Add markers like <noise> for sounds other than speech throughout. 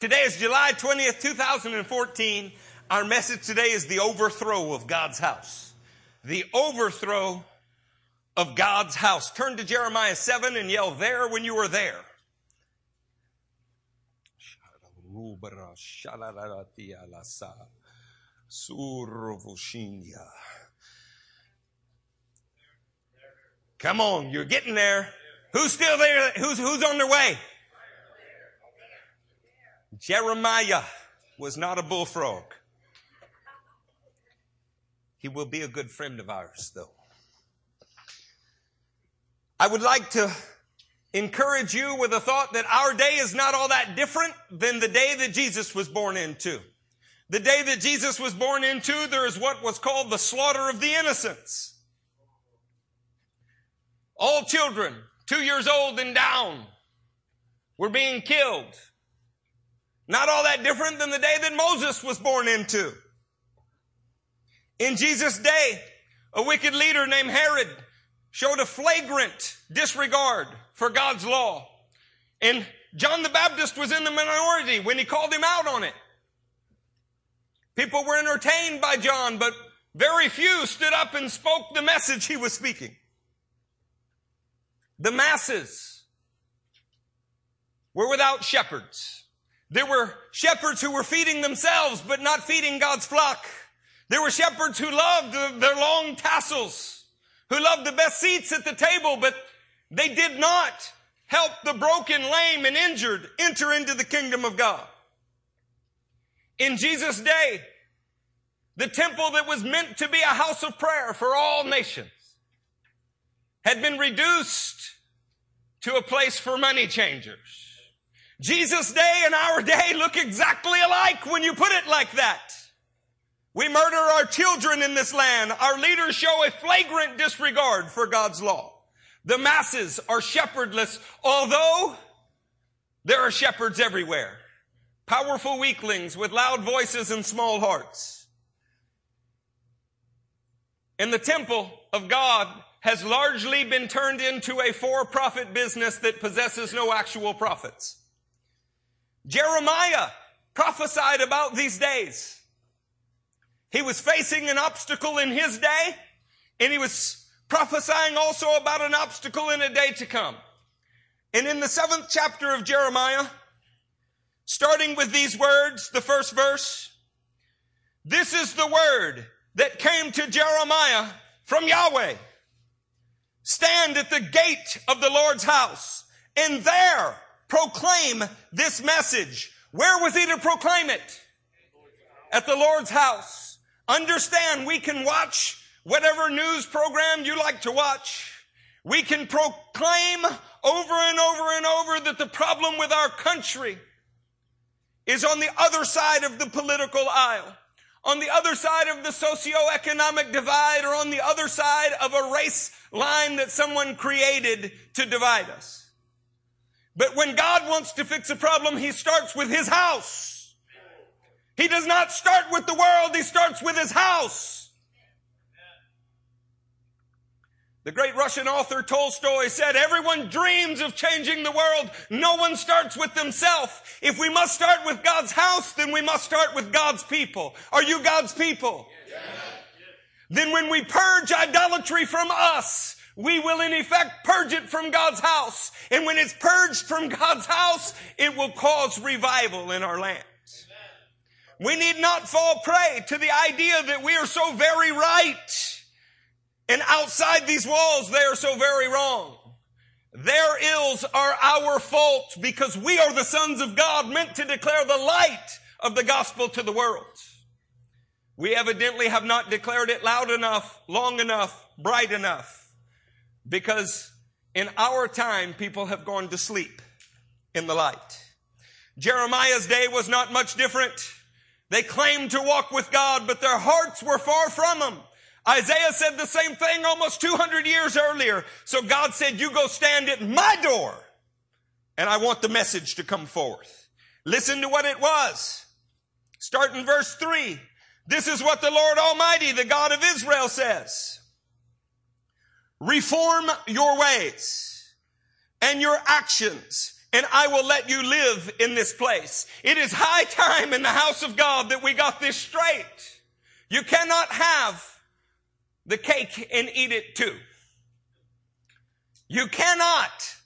Today is July 20th, 2014. Our message today is the overthrow of God's house. The overthrow of God's house. Turn to Jeremiah 7 and yell there when you are there. Come on, you're getting there. Who's still there? Who's, who's on their way? Jeremiah was not a bullfrog. He will be a good friend of ours, though. I would like to encourage you with a thought that our day is not all that different than the day that Jesus was born into. The day that Jesus was born into, there is what was called the slaughter of the innocents. All children, two years old and down, were being killed. Not all that different than the day that Moses was born into. In Jesus' day, a wicked leader named Herod showed a flagrant disregard for God's law. And John the Baptist was in the minority when he called him out on it. People were entertained by John, but very few stood up and spoke the message he was speaking. The masses were without shepherds. There were shepherds who were feeding themselves, but not feeding God's flock. There were shepherds who loved their long tassels, who loved the best seats at the table, but they did not help the broken, lame, and injured enter into the kingdom of God. In Jesus' day, the temple that was meant to be a house of prayer for all nations had been reduced to a place for money changers. Jesus' day and our day look exactly alike when you put it like that. We murder our children in this land. Our leaders show a flagrant disregard for God's law. The masses are shepherdless, although there are shepherds everywhere. Powerful weaklings with loud voices and small hearts. And the temple of God has largely been turned into a for-profit business that possesses no actual profits. Jeremiah prophesied about these days. He was facing an obstacle in his day, and he was prophesying also about an obstacle in a day to come. And in the seventh chapter of Jeremiah, starting with these words, the first verse, this is the word that came to Jeremiah from Yahweh. Stand at the gate of the Lord's house, and there proclaim this message. Where was he to proclaim it? At the Lord's house. Understand we can watch whatever news program you like to watch. We can proclaim over and over and over that the problem with our country is on the other side of the political aisle, on the other side of the socio-economic divide, or on the other side of a race line that someone created to divide us. But when God wants to fix a problem, He starts with His house. He does not start with the world, He starts with His house. The great Russian author Tolstoy said, everyone dreams of changing the world. No one starts with themselves. If we must start with God's house, then we must start with God's people. Are you God's people? Yes. Then when we purge idolatry from us, we will in effect purge it from God's house. And when it's purged from God's house, it will cause revival in our land. We need not fall prey to the idea that we are so very right and outside these walls they are so very wrong. Their ills are our fault because we are the sons of God meant to declare the light of the gospel to the world. We evidently have not declared it loud enough, long enough, bright enough. Because in our time, people have gone to sleep in the light. Jeremiah's day was not much different. They claimed to walk with God, but their hearts were far from Him. Isaiah said the same thing almost 200 years earlier. So God said, you go stand at my door and I want the message to come forth. Listen to what it was. Start in verse three. This is what the Lord Almighty, the God of Israel says. Reform your ways and your actions and I will let you live in this place. It is high time in the house of God that we got this straight. You cannot have the cake and eat it too. You cannot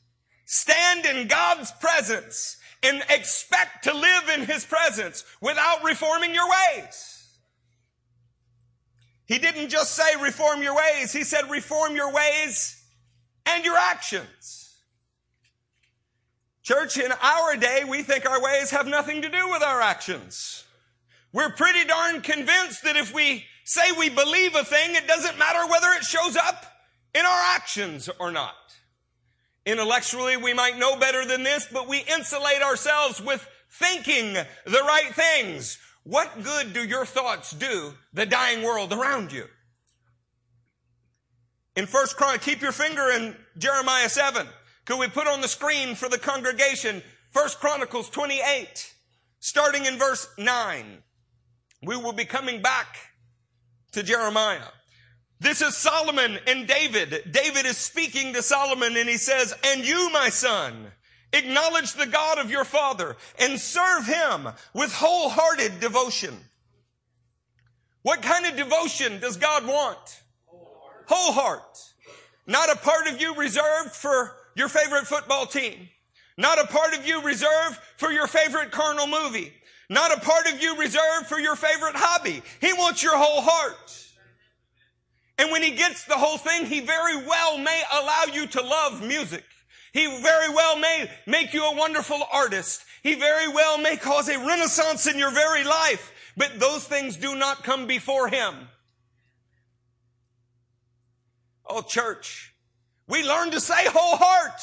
stand in God's presence and expect to live in His presence without reforming your ways. He didn't just say reform your ways, He said reform your ways and your actions. Church, in our day, we think our ways have nothing to do with our actions. We're pretty darn convinced that if we say we believe a thing, it doesn't matter whether it shows up in our actions or not. Intellectually, we might know better than this, but we insulate ourselves with thinking the right things. What good do your thoughts do the dying world around you? In First Chron, keep your finger in Jeremiah 7. Could we put on the screen for the congregation First Chronicles 28, starting in verse 9. We will be coming back to Jeremiah. This is Solomon and David. David is speaking to Solomon and he says, And you, my son, acknowledge the God of your father and serve him with wholehearted devotion. What kind of devotion does God want? Whole heart. Not a part of you reserved for your favorite football team. Not a part of you reserved for your favorite carnal movie. Not a part of you reserved for your favorite hobby. He wants your whole heart. And when he gets the whole thing, he very well may allow you to love music. He very well may make you a wonderful artist. He very well may cause a renaissance in your very life. But those things do not come before him. Oh, church, we learn to say whole heart,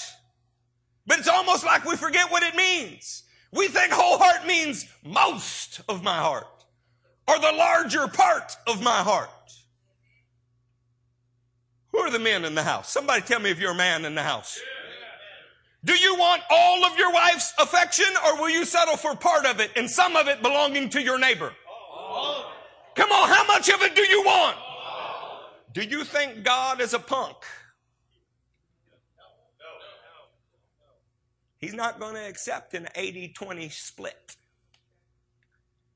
but it's almost like we forget what it means. We think whole heart means most of my heart or the larger part of my heart. Who are the men in the house? Somebody tell me if you're a man in the house. Do you want all of your wife's affection or will you settle for part of it and some of it belonging to your neighbor? Come on, how much of it do you want? Do you think God is a punk? He's not going to accept an 80 20 split.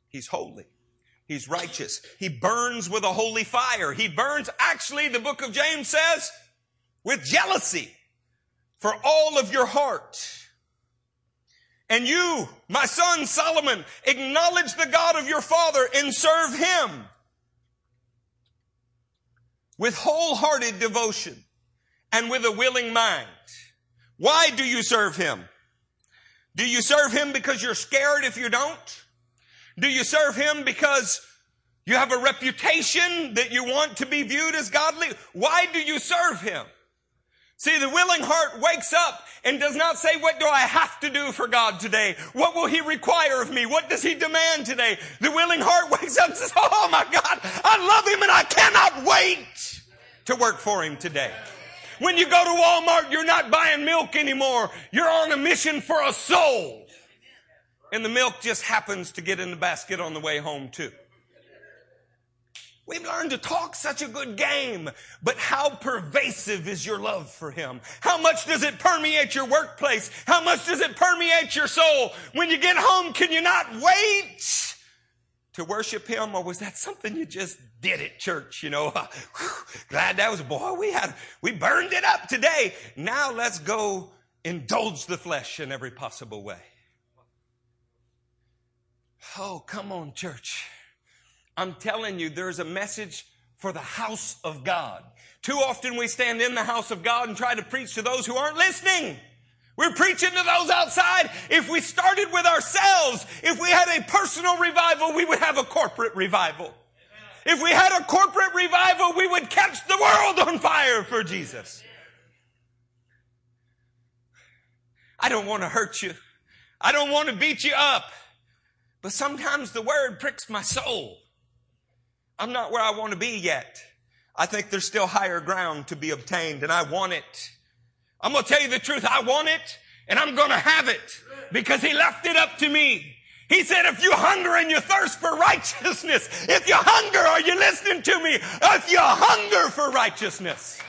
He's holy. He's righteous. He burns with a holy fire. He burns, actually, the book of James says, with jealousy for all of your heart. And you, my son Solomon, acknowledge the God of your father and serve him with wholehearted devotion and with a willing mind. Why do you serve him? Do you serve him because you're scared if you don't? Do you serve him because you have a reputation that you want to be viewed as godly? Why do you serve him? See, the willing heart wakes up and does not say, what do I have to do for God today? What will he require of me? What does he demand today? The willing heart <laughs> wakes up and says, oh my God, I love him and I cannot wait to work for him today. When you go to Walmart, you're not buying milk anymore. You're on a mission for a soul. And the milk just happens to get in the basket on the way home too. We've learned to talk such a good game, but how pervasive is your love for Him? How much does it permeate your workplace? How much does it permeate your soul? When you get home, can you not wait to worship him or was that something you just did at church you know <laughs> glad that was boy we had we burned it up today now let's go indulge the flesh in every possible way oh come on church i'm telling you there's a message for the house of god too often we stand in the house of god and try to preach to those who aren't listening we're preaching to those outside. If we started with ourselves, if we had a personal revival, we would have a corporate revival. If we had a corporate revival, we would catch the world on fire for Jesus. I don't want to hurt you. I don't want to beat you up. But sometimes the word pricks my soul. I'm not where I want to be yet. I think there's still higher ground to be obtained and I want it. I'm going to tell you the truth. I want it and I'm going to have it because he left it up to me. He said, if you hunger and you thirst for righteousness, if you hunger, are you listening to me? If you hunger for righteousness,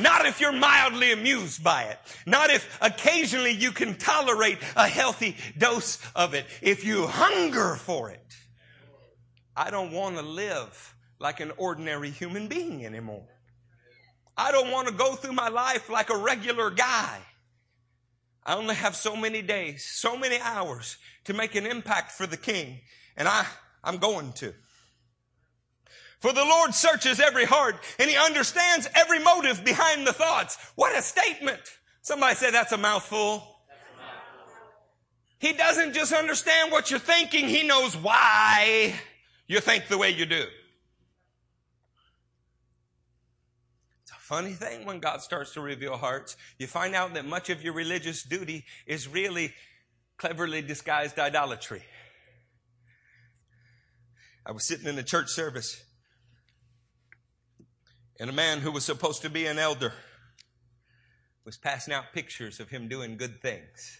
Not if you're mildly amused by it. Not if occasionally you can tolerate a healthy dose of it. If you hunger for it. I don't want to live like an ordinary human being anymore. I don't want to go through my life like a regular guy. I only have so many days, so many hours to make an impact for the king. And I, I'm going to. For the Lord searches every heart and he understands every motive behind the thoughts. What a statement. Somebody say that's a mouthful. He doesn't just understand what you're thinking. He knows why you think the way you do. It's a funny thing when God starts to reveal hearts. You find out that much of your religious duty is really cleverly disguised idolatry. I was sitting in a church service and a man who was supposed to be an elder was passing out pictures of him doing good things.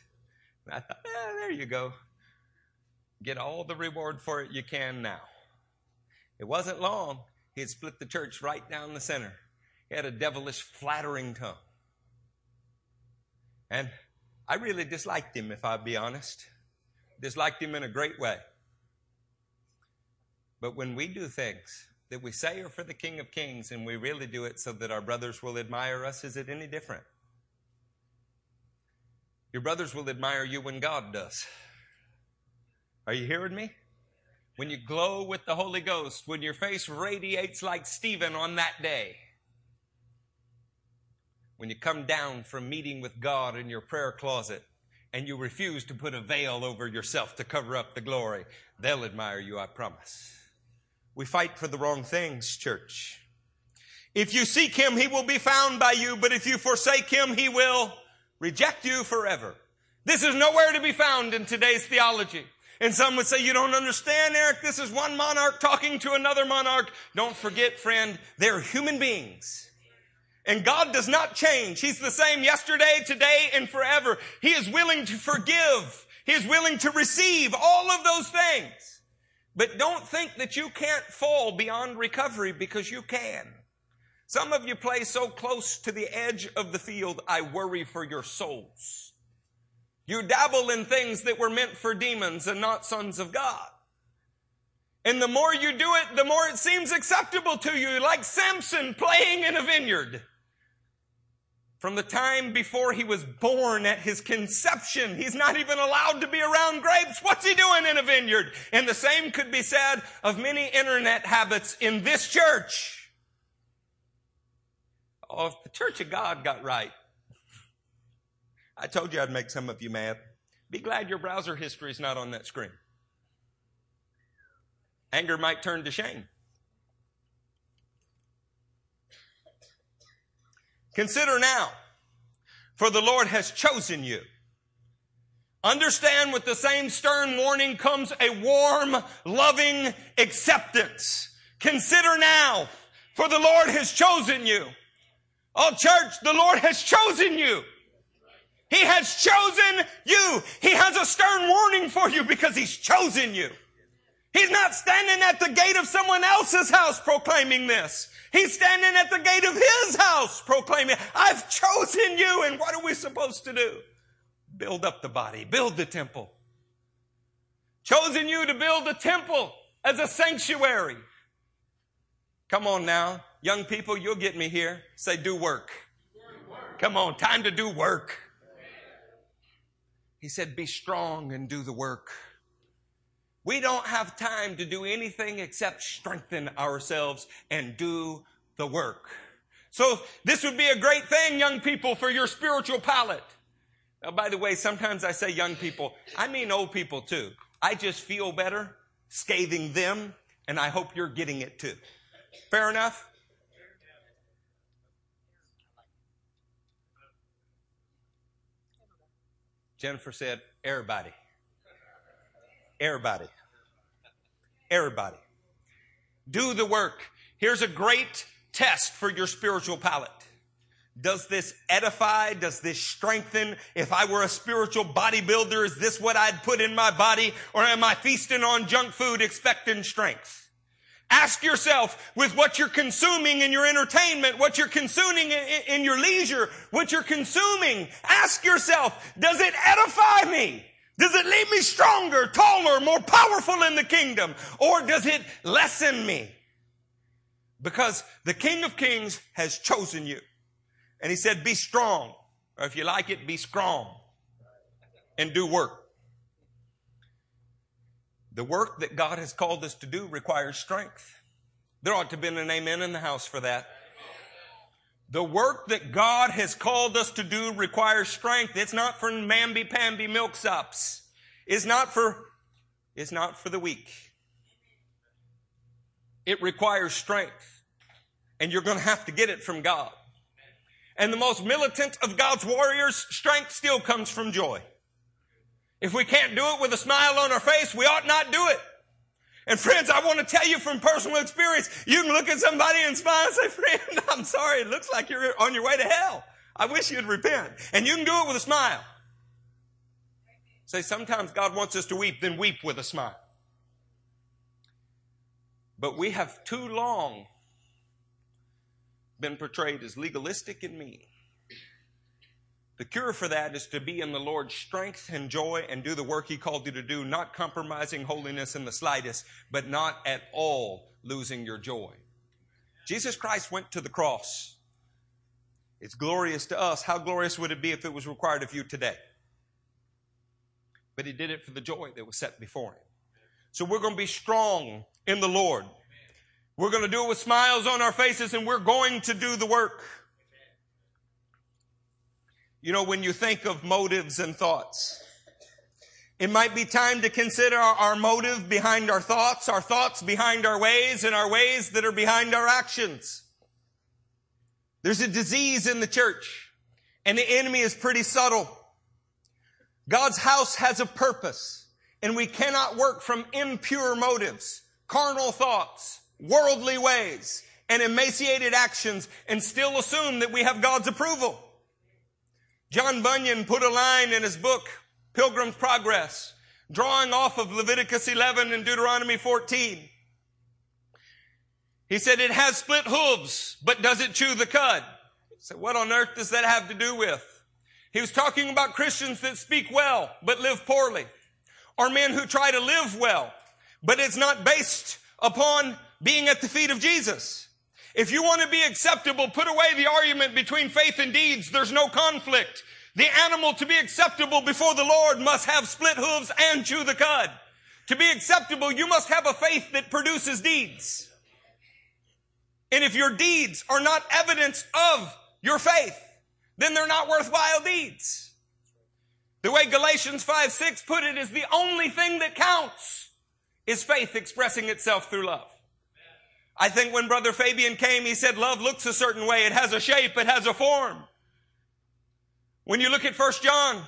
And I thought, eh, there you go. Get all the reward for it you can now. It wasn't long. He had split the church right down the center. He had a devilish, flattering tongue. And I really disliked him, if I'll be honest. Disliked him in a great way. But when we do things that we say are for the King of Kings and we really do it so that our brothers will admire us, is it any different? Your brothers will admire you when God does. Are you hearing me? When you glow with the Holy Ghost, when your face radiates like Stephen on that day, when you come down from meeting with God in your prayer closet and you refuse to put a veil over yourself to cover up the glory, they'll admire you, I promise. We fight for the wrong things, church. If you seek him, he will be found by you, but if you forsake him, he will reject you forever. This is nowhere to be found in today's theology. And some would say, you don't understand, Eric. This is one monarch talking to another monarch. Don't forget, friend, they're human beings. And God does not change. He's the same yesterday, today, and forever. He is willing to forgive. He is willing to receive all of those things. But don't think that you can't fall beyond recovery because you can. Some of you play so close to the edge of the field, I worry for your souls. You dabble in things that were meant for demons and not sons of God. And the more you do it, the more it seems acceptable to you, like Samson playing in a vineyard. From the time before he was born at his conception, he's not even allowed to be around grapes. What's he doing in a vineyard? And the same could be said of many internet habits in this church. Oh, if the church of God got right, I told you I'd make some of you mad. Be glad your browser history is not on that screen. Anger might turn to shame. Consider now, for the Lord has chosen you. Understand with the same stern warning comes a warm, loving acceptance. Consider now, for the Lord has chosen you. Oh church, the Lord has chosen you. He has chosen you. He has a stern warning for you because He's chosen you. He's not standing at the gate of someone else's house proclaiming this. He's standing at the gate of his house proclaiming, I've chosen you. And what are we supposed to do? Build up the body, build the temple. Chosen you to build a temple as a sanctuary. Come on now. Young people, you'll get me here. Say, do work. Come on, time to do work. He said, be strong and do the work. We don't have time to do anything except strengthen ourselves and do the work. So this would be a great thing, young people, for your spiritual palate. Now, by the way, sometimes I say young people, I mean old people too. I just feel better scathing them, and I hope you're getting it too. Fair enough? Jennifer said, everybody. Everybody. Everybody. Do the work. Here's a great test for your spiritual palate. Does this edify? Does this strengthen? If I were a spiritual bodybuilder, is this what I'd put in my body? Or am I feasting on junk food expecting strength? Ask yourself with what you're consuming in your entertainment, what you're consuming in your leisure, what you're consuming. Ask yourself, does it edify me? Does it leave me stronger, taller, more powerful in the kingdom? Or does it lessen me? Because the King of Kings has chosen you. And he said, be strong. Or if you like it, be strong and do work. The work that God has called us to do requires strength. There ought to have been an amen in the house for that. The work that God has called us to do requires strength. It's not for mamby-pamby milksops. It's not for, it's not for the weak. It requires strength. And you're going to have to get it from God. And the most militant of God's warriors, strength still comes from joy. If we can't do it with a smile on our face, we ought not do it. And friends, I want to tell you from personal experience, you can look at somebody and smile and say, friend, <laughs> I'm sorry, it looks like you're on your way to hell. I wish you'd repent. And you can do it with a smile. Say, sometimes God wants us to weep, then weep with a smile. But we have too long been portrayed as legalistic and mean. The cure for that is to be in the Lord's strength and joy and do the work He called you to do, not compromising holiness in the slightest, but not at all losing your joy. Jesus Christ went to the cross. It's glorious to us. How glorious would it be if it was required of you today? But He did it for the joy that was set before Him. So we're going to be strong in the Lord. We're going to do it with smiles on our faces and we're going to do the work. You know, when you think of motives and thoughts, it might be time to consider our motive behind our thoughts, our thoughts behind our ways, and our ways that are behind our actions. There's a disease in the church, and the enemy is pretty subtle. God's house has a purpose, and we cannot work from impure motives, carnal thoughts, worldly ways, and emaciated actions and still assume that we have God's approval. John Bunyan put a line in his book, Pilgrim's Progress, drawing off of Leviticus 11 and Deuteronomy 14. He said, it has split hooves, but does it chew the cud? So what on earth does that have to do with? He was talking about Christians that speak well, but live poorly. Or men who try to live well, but it's not based upon being at the feet of Jesus. If you want to be acceptable, put away the argument between faith and deeds. There's no conflict. The animal to be acceptable before the Lord must have split hooves and chew the cud. To be acceptable, you must have a faith that produces deeds. And if your deeds are not evidence of your faith, then they're not worthwhile deeds. The way Galatians 5 6 put it is the only thing that counts is faith expressing itself through love. I think when Brother Fabian came, he said, love looks a certain way. It has a shape. It has a form. When you look at First John,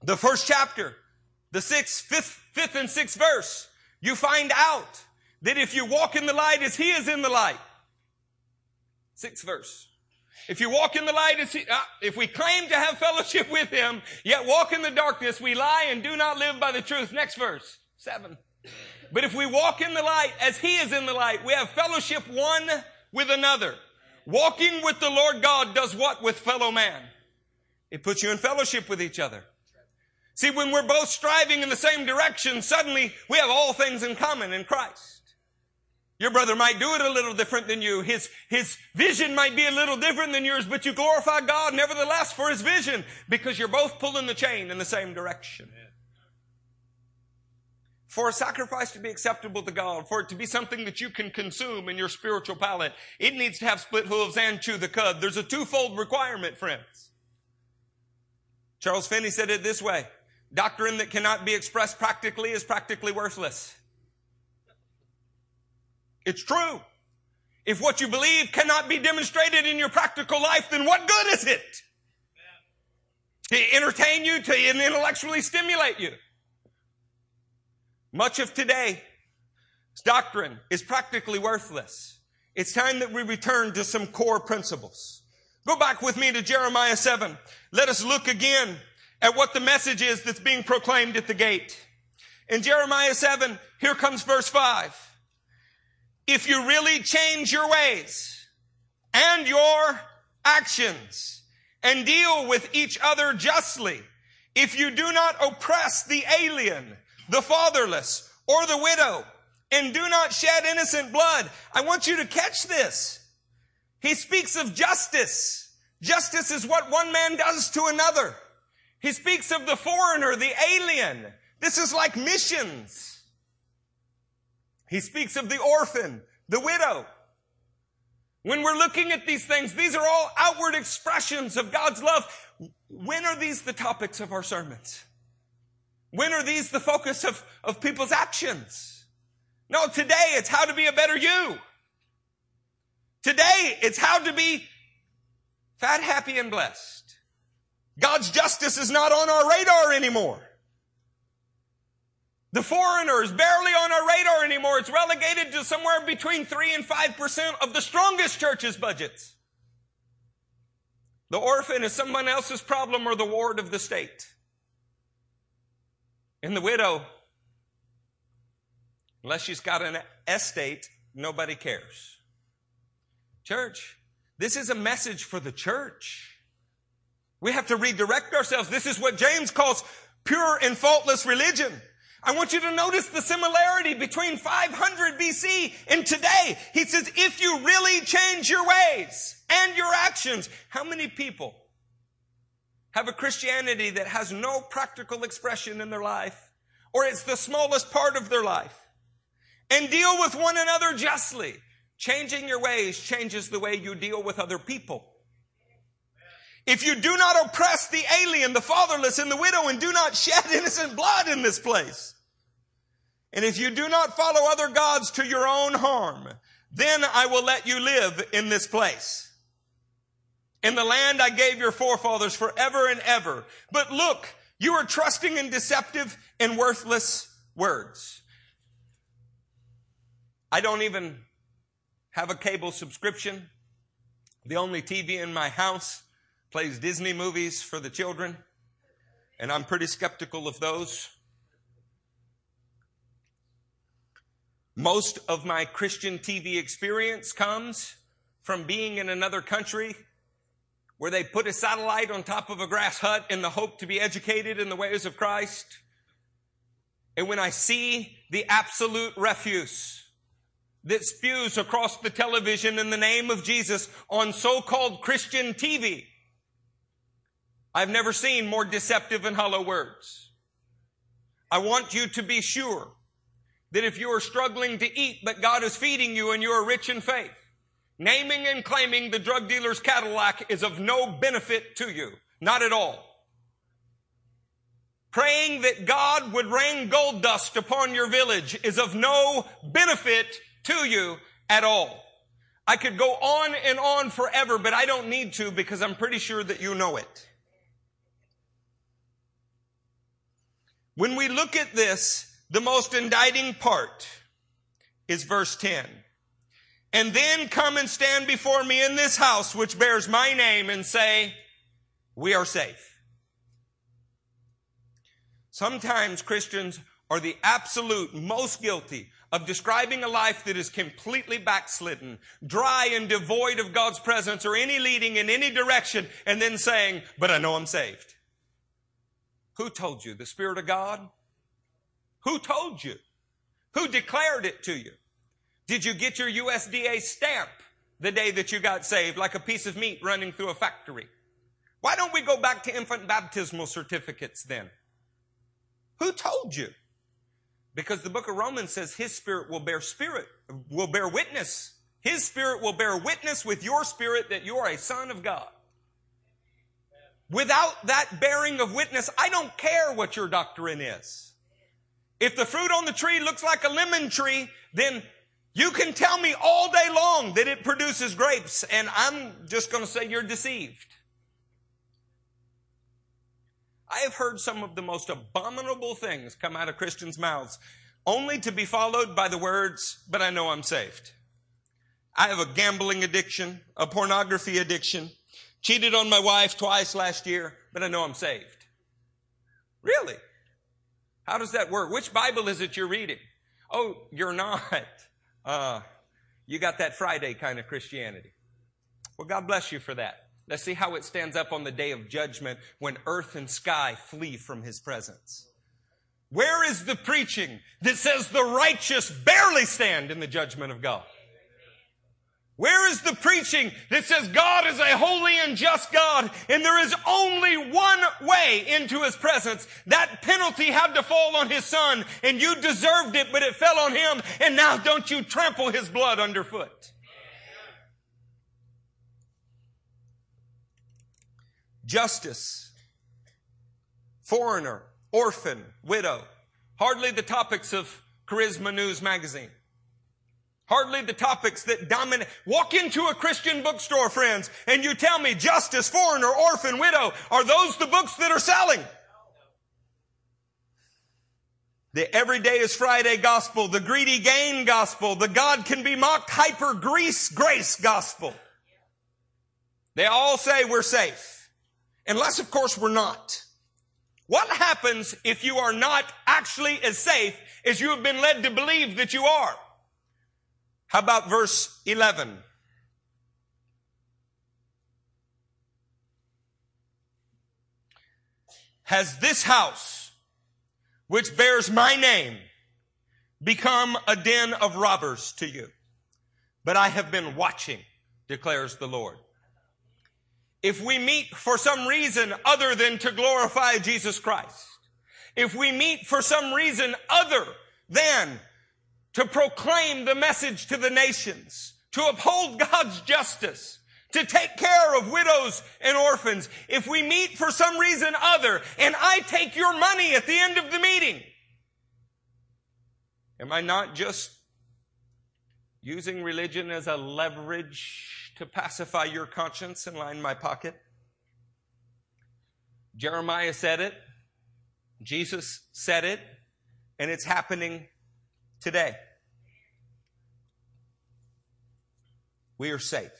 the first chapter, the sixth, fifth, fifth and sixth verse, you find out that if you walk in the light as he is in the light, sixth verse, if you walk in the light as he, uh, if we claim to have fellowship with him, yet walk in the darkness, we lie and do not live by the truth. Next verse, seven. But if we walk in the light as he is in the light, we have fellowship one with another. Walking with the Lord God does what with fellow man? It puts you in fellowship with each other. See, when we're both striving in the same direction, suddenly we have all things in common in Christ. Your brother might do it a little different than you. His, his vision might be a little different than yours, but you glorify God nevertheless for his vision because you're both pulling the chain in the same direction. Amen for a sacrifice to be acceptable to God, for it to be something that you can consume in your spiritual palate, it needs to have split hooves and chew the cud. There's a twofold requirement, friends. Charles Finney said it this way. Doctrine that cannot be expressed practically is practically worthless. It's true. If what you believe cannot be demonstrated in your practical life, then what good is it? To entertain you, to intellectually stimulate you. Much of today's doctrine is practically worthless. It's time that we return to some core principles. Go back with me to Jeremiah 7. Let us look again at what the message is that's being proclaimed at the gate. In Jeremiah 7, here comes verse 5. if you really change your ways and your actions and deal with each other justly, if you do not oppress the alien, the fatherless, or the widow, and do not shed innocent blood, I want you to catch this. He speaks of justice. Justice is what one man does to another. He speaks of the foreigner, the alien. This is like missions. He speaks of the orphan, the widow. When we're looking at these things, these are all outward expressions of God's love. When are these the topics of our sermons? When are these the focus of, of people's actions? No, today it's how to be a better you. Today it's how to be fat, happy, and blessed. God's justice is not on our radar anymore. The foreigner is barely on our radar anymore. It's relegated to somewhere between 3 and 5% of the strongest churches' budgets. The orphan is someone else's problem or the ward of the state. And the widow, unless she's got an estate, nobody cares. Church, this is a message for the church. We have to redirect ourselves. This is what James calls pure and faultless religion. I want you to notice the similarity between 500 BC and today. He says, if you really change your ways and your actions, how many people have a Christianity that has no practical expression in their life, or it's the smallest part of their life, and deal with one another justly? Changing your ways changes the way you deal with other people. If you do not oppress the alien, the fatherless, and the widow, and do not shed <laughs> innocent blood in this place, and if you do not follow other gods to your own harm, then I will let you live in this place. In the land I gave your forefathers forever and ever. But look, you are trusting in deceptive and worthless words. I don't even have a cable subscription. The only TV in my house plays Disney movies for the children, and I'm pretty skeptical of those. Most of my Christian TV experience comes from being in another country where they put a satellite on top of a grass hut in the hope to be educated in the ways of Christ. And when I see the absolute refuse that spews across the television in the name of Jesus on so-called Christian TV, I've never seen more deceptive and hollow words. I want you to be sure that if you are struggling to eat, but God is feeding you and you are rich in faith, naming and claiming the drug dealer's Cadillac is of no benefit to you. Not at all. Praying that God would rain gold dust upon your village is of no benefit to you at all. I could go on and on forever, but I don't need to because I'm pretty sure that you know it. When we look at this, the most indicting part is verse 10. And then come and stand before me in this house which bears my name and say, we are safe. Sometimes Christians are the absolute most guilty of describing a life that is completely backslidden, dry and devoid of God's presence or any leading in any direction, and then saying, but I know I'm saved. Who told you? The Spirit of God? Who told you? Who declared it to you? Did you get your USDA stamp the day that you got saved, like a piece of meat running through a factory? Why don't we go back to infant baptismal certificates then? Who told you? Because the book of Romans says his spirit will bear spirit, will bear witness. His spirit will bear witness with your spirit that you are a son of God. Without that bearing of witness, I don't care what your doctrine is. If the fruit on the tree looks like a lemon tree, then you can tell me all day long that it produces grapes, and I'm just going to say you're deceived. I have heard some of the most abominable things come out of Christians' mouths, only to be followed by the words, but I know I'm saved. I have a gambling addiction, a pornography addiction, cheated on my wife twice last year, but I know I'm saved. Really? How does that work? Which Bible is it you're reading? Oh, you're not. Uh, You got that Friday kind of Christianity. Well, God bless you for that. Let's see how it stands up on the day of judgment when earth and sky flee from his presence. Where is the preaching that says the righteous barely stand in the judgment of God? Where is the preaching that says God is a holy and just God and there is only one way into His presence? That penalty had to fall on His Son and you deserved it, but it fell on Him and now don't you trample His blood underfoot. Justice, foreigner, orphan, widow, hardly the topics of Charisma News magazine. Hardly the topics that dominate. Walk into a Christian bookstore, friends, and you tell me justice, foreigner, orphan, widow, are those the books that are selling? The everyday is Friday gospel, the greedy gain gospel, the God can be mocked hyper grease grace gospel. They all say we're safe. Unless of course we're not. What happens if you are not actually as safe as you have been led to believe that you are? How about verse 11? Has this house, which bears my name, become a den of robbers to you? But I have been watching, declares the Lord. If we meet for some reason other than to glorify Jesus Christ, if we meet for some reason other than to proclaim the message to the nations, to uphold God's justice, to take care of widows and orphans. If we meet for some reason other and I take your money at the end of the meeting, am I not just using religion as a leverage to pacify your conscience and line my pocket? Jeremiah said it. Jesus said it. And it's happening today. We are safe.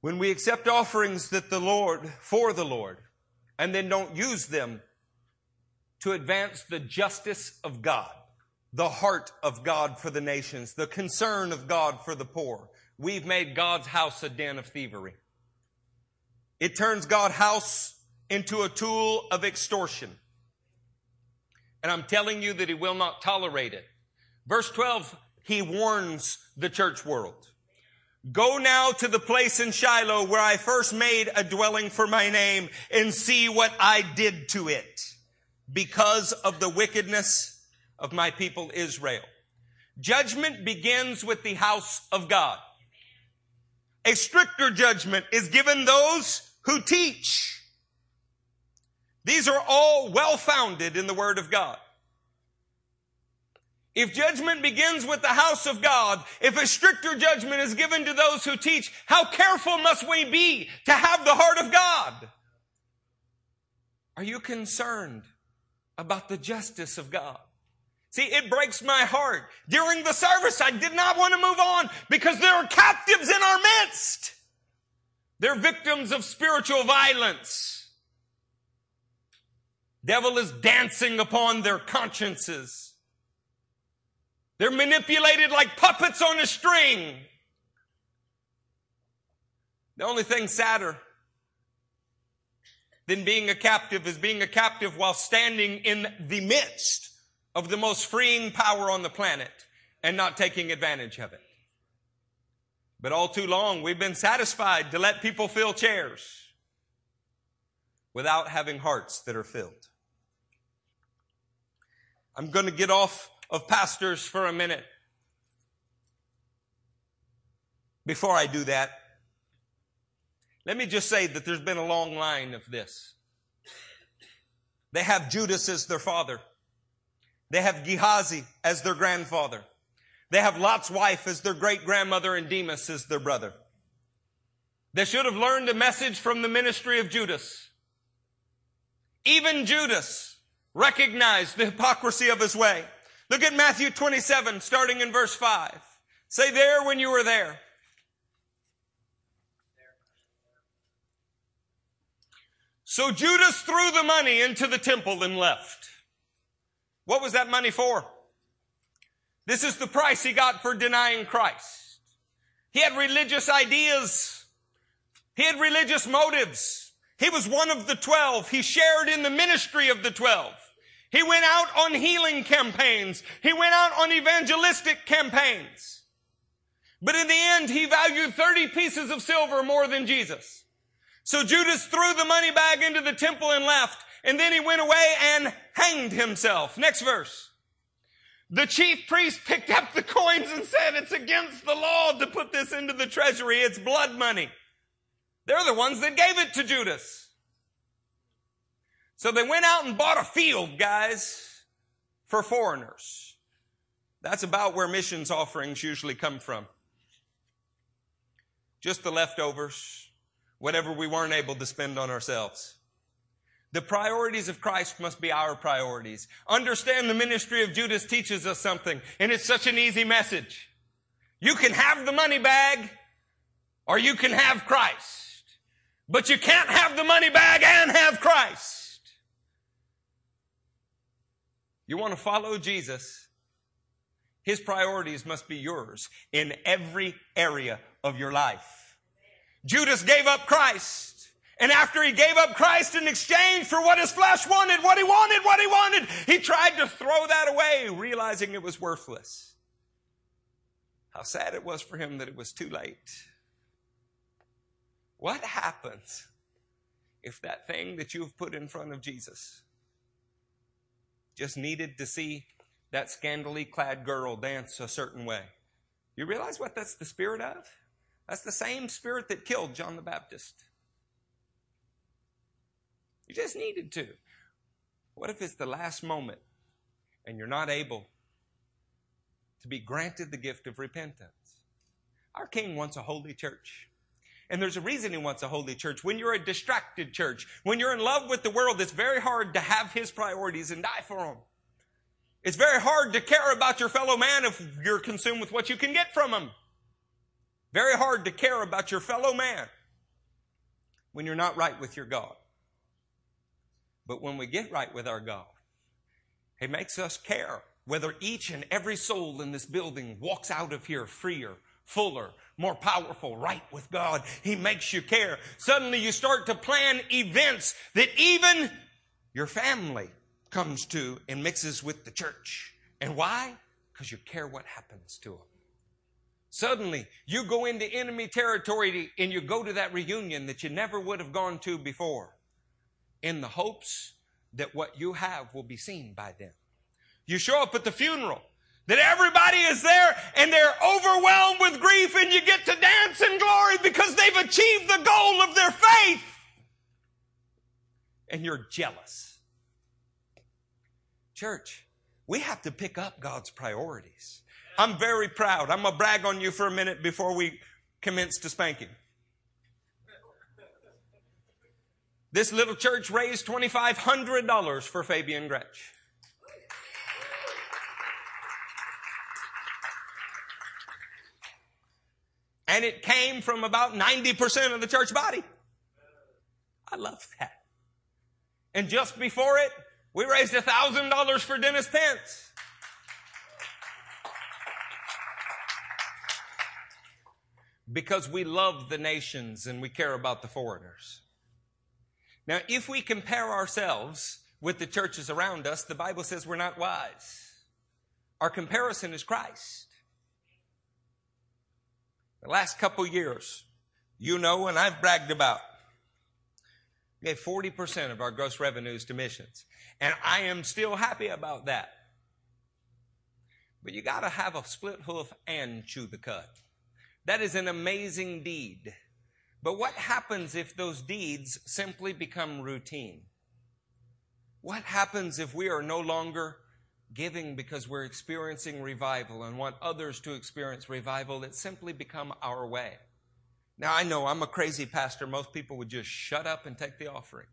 When we accept offerings that the Lord, for the Lord, and then don't use them to advance the justice of God, the heart of God for the nations, the concern of God for the poor, we've made God's house a den of thievery. It turns God's house into a tool of extortion. And I'm telling you that he will not tolerate it. Verse 12, he warns the church world. Go now to the place in Shiloh where I first made a dwelling for my name and see what I did to it because of the wickedness of my people Israel. Judgment begins with the house of God. A stricter judgment is given those who teach. These are all well founded in the Word of God. If judgment begins with the house of God, if a stricter judgment is given to those who teach, how careful must we be to have the heart of God? Are you concerned about the justice of God? See, it breaks my heart. During the service, I did not want to move on because there are captives in our midst. They're victims of spiritual violence. Devil is dancing upon their consciences. They're manipulated like puppets on a string. The only thing sadder than being a captive is being a captive while standing in the midst of the most freeing power on the planet and not taking advantage of it. But all too long, we've been satisfied to let people fill chairs without having hearts that are filled. I'm going to get off of pastors for a minute. Before I do that, let me just say that there's been a long line of this. They have Judas as their father. They have Gehazi as their grandfather. They have Lot's wife as their great grandmother and Demas as their brother. They should have learned a message from the ministry of Judas. Even Judas recognized the hypocrisy of his way. Look at Matthew 27, starting in verse 5. Say there when you were there. So Judas threw the money into the temple and left. What was that money for? This is the price he got for denying Christ. He had religious ideas. He had religious motives. He was one of the twelve. He shared in the ministry of the twelve. He went out on healing campaigns. He went out on evangelistic campaigns. But in the end, he valued 30 pieces of silver more than Jesus. So Judas threw the money bag into the temple and left. And then he went away and hanged himself. Next verse. The chief priest picked up the coins and said, it's against the law to put this into the treasury. It's blood money. They're the ones that gave it to Judas. So they went out and bought a field, guys, for foreigners. That's about where missions offerings usually come from. Just the leftovers, whatever we weren't able to spend on ourselves. The priorities of Christ must be our priorities. Understand the ministry of Judas teaches us something, and it's such an easy message. You can have the money bag, or you can have Christ. But you can't have the money bag and have Christ. You want to follow Jesus, His priorities must be yours in every area of your life. Judas gave up Christ. And after he gave up Christ in exchange for what his flesh wanted, what he wanted, what he wanted, he tried to throw that away, realizing it was worthless. How sad it was for him that it was too late. What happens if that thing that you've put in front of Jesus just needed to see that scantily clad girl dance a certain way? You realize what that's the spirit of? That's the same spirit that killed John the Baptist. You just needed to. What if it's the last moment and you're not able to be granted the gift of repentance? Our King wants a holy church. And there's a reason he wants a holy church. When you're a distracted church, when you're in love with the world, it's very hard to have his priorities and die for them. It's very hard to care about your fellow man if you're consumed with what you can get from him. Very hard to care about your fellow man when you're not right with your God. But when we get right with our God, He makes us care whether each and every soul in this building walks out of here freer, fuller, more powerful, right with God. He makes you care. Suddenly you start to plan events that even your family comes to and mixes with the church. And why? Because you care what happens to them. Suddenly, you go into enemy territory and you go to that reunion that you never would have gone to before in the hopes that what you have will be seen by them. You show up at the funeral, that everybody is there and they're overwhelmed with grief and you get to dance in glory because they've achieved the goal of their faith. And you're jealous. Church, we have to pick up God's priorities. I'm very proud. I'm going to brag on you for a minute before we commence to spanking. This little church raised $2,500 for Fabian Gretsch. And it came from about 90% of the church body. I love that. And just before it, we raised a $1,000 for Dennis Pence. Because we love the nations and we care about the foreigners. Now, if we compare ourselves with the churches around us, the Bible says we're not wise. Our comparison is Christ. The last couple years, you know, and I've bragged about, gave 40% of our gross revenues to missions. And I am still happy about that. But you gotta have a split hoof and chew the cud. That is an amazing deed. But what happens if those deeds simply become routine? What happens if we are no longer giving because we're experiencing revival and want others to experience revival that simply become our way? Now I know I'm a crazy pastor. Most people would just shut up and take the offering.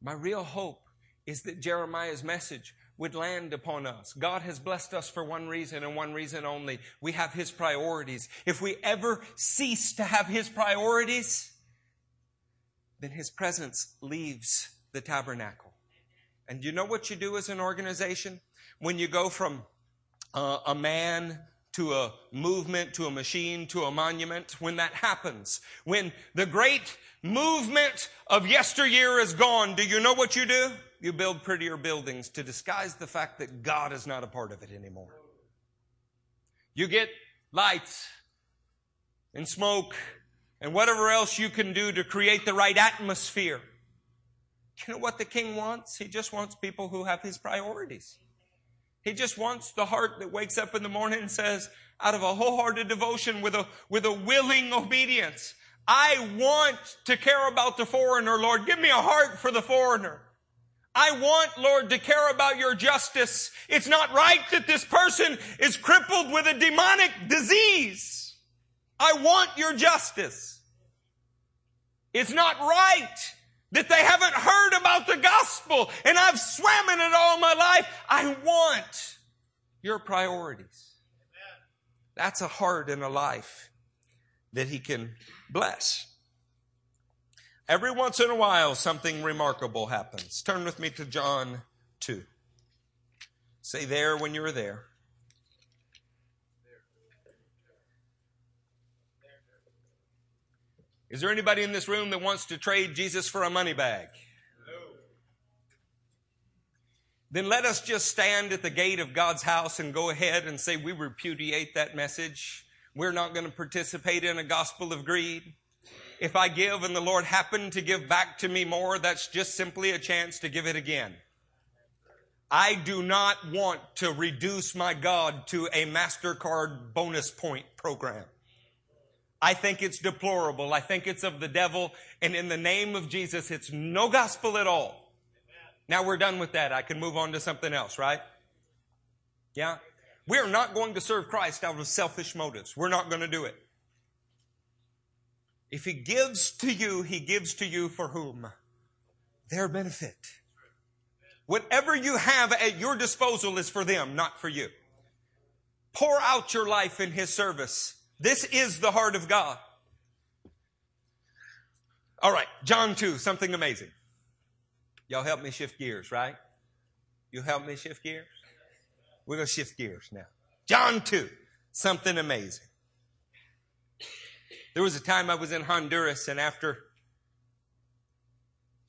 My real hope is that Jeremiah's message would land upon us. God has blessed us for one reason and one reason only. We have His priorities. If we ever cease to have His priorities, then His presence leaves the tabernacle. And you know what you do as an organization? when you go from uh, a man to a movement, to a machine, to a monument, when that happens, when the great movement of yesteryear is gone, do you know what you do? You build prettier buildings to disguise the fact that God is not a part of it anymore. You get lights and smoke and whatever else you can do to create the right atmosphere. You know what the king wants? He just wants people who have his priorities. He just wants the heart that wakes up in the morning and says, out of a wholehearted devotion with a, with a willing obedience, I want to care about the foreigner, Lord. Give me a heart for the foreigner. I want, Lord, to care about your justice. It's not right that this person is crippled with a demonic disease. I want your justice. It's not right that they haven't heard about the gospel and I've swam in it all my life. I want your priorities. That's a heart and a life that he can bless. Every once in a while, something remarkable happens. Turn with me to John 2. Say there when you're there. Is there anybody in this room that wants to trade Jesus for a money bag? Then let us just stand at the gate of God's house and go ahead and say we repudiate that message. We're not going to participate in a gospel of greed. If I give and the Lord happened to give back to me more, that's just simply a chance to give it again. I do not want to reduce my God to a MasterCard bonus point program. I think it's deplorable. I think it's of the devil. And in the name of Jesus, it's no gospel at all. Now we're done with that. I can move on to something else, right? Yeah? We're not going to serve Christ out of selfish motives. We're not going to do it. If he gives to you, he gives to you for whom? Their benefit. Whatever you have at your disposal is for them, not for you. Pour out your life in his service. This is the heart of God. All right, John 2, something amazing. Y'all help me shift gears, right? You help me shift gears? We're going to shift gears now. John 2, something amazing. There was a time I was in Honduras and after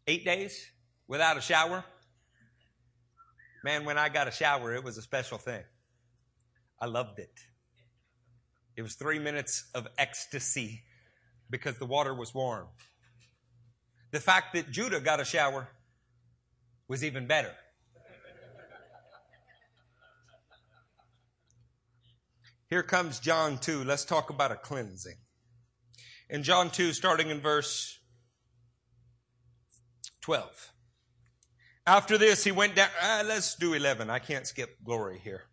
eight days without a shower, man, when I got a shower, it was a special thing. I loved it. It was three minutes of ecstasy because the water was warm. The fact that Judah got a shower was even better. Here comes John 2. Let's talk about a cleansing in John 2, starting in verse 12. After this, he went down. Uh, let's do 11. I can't skip glory here.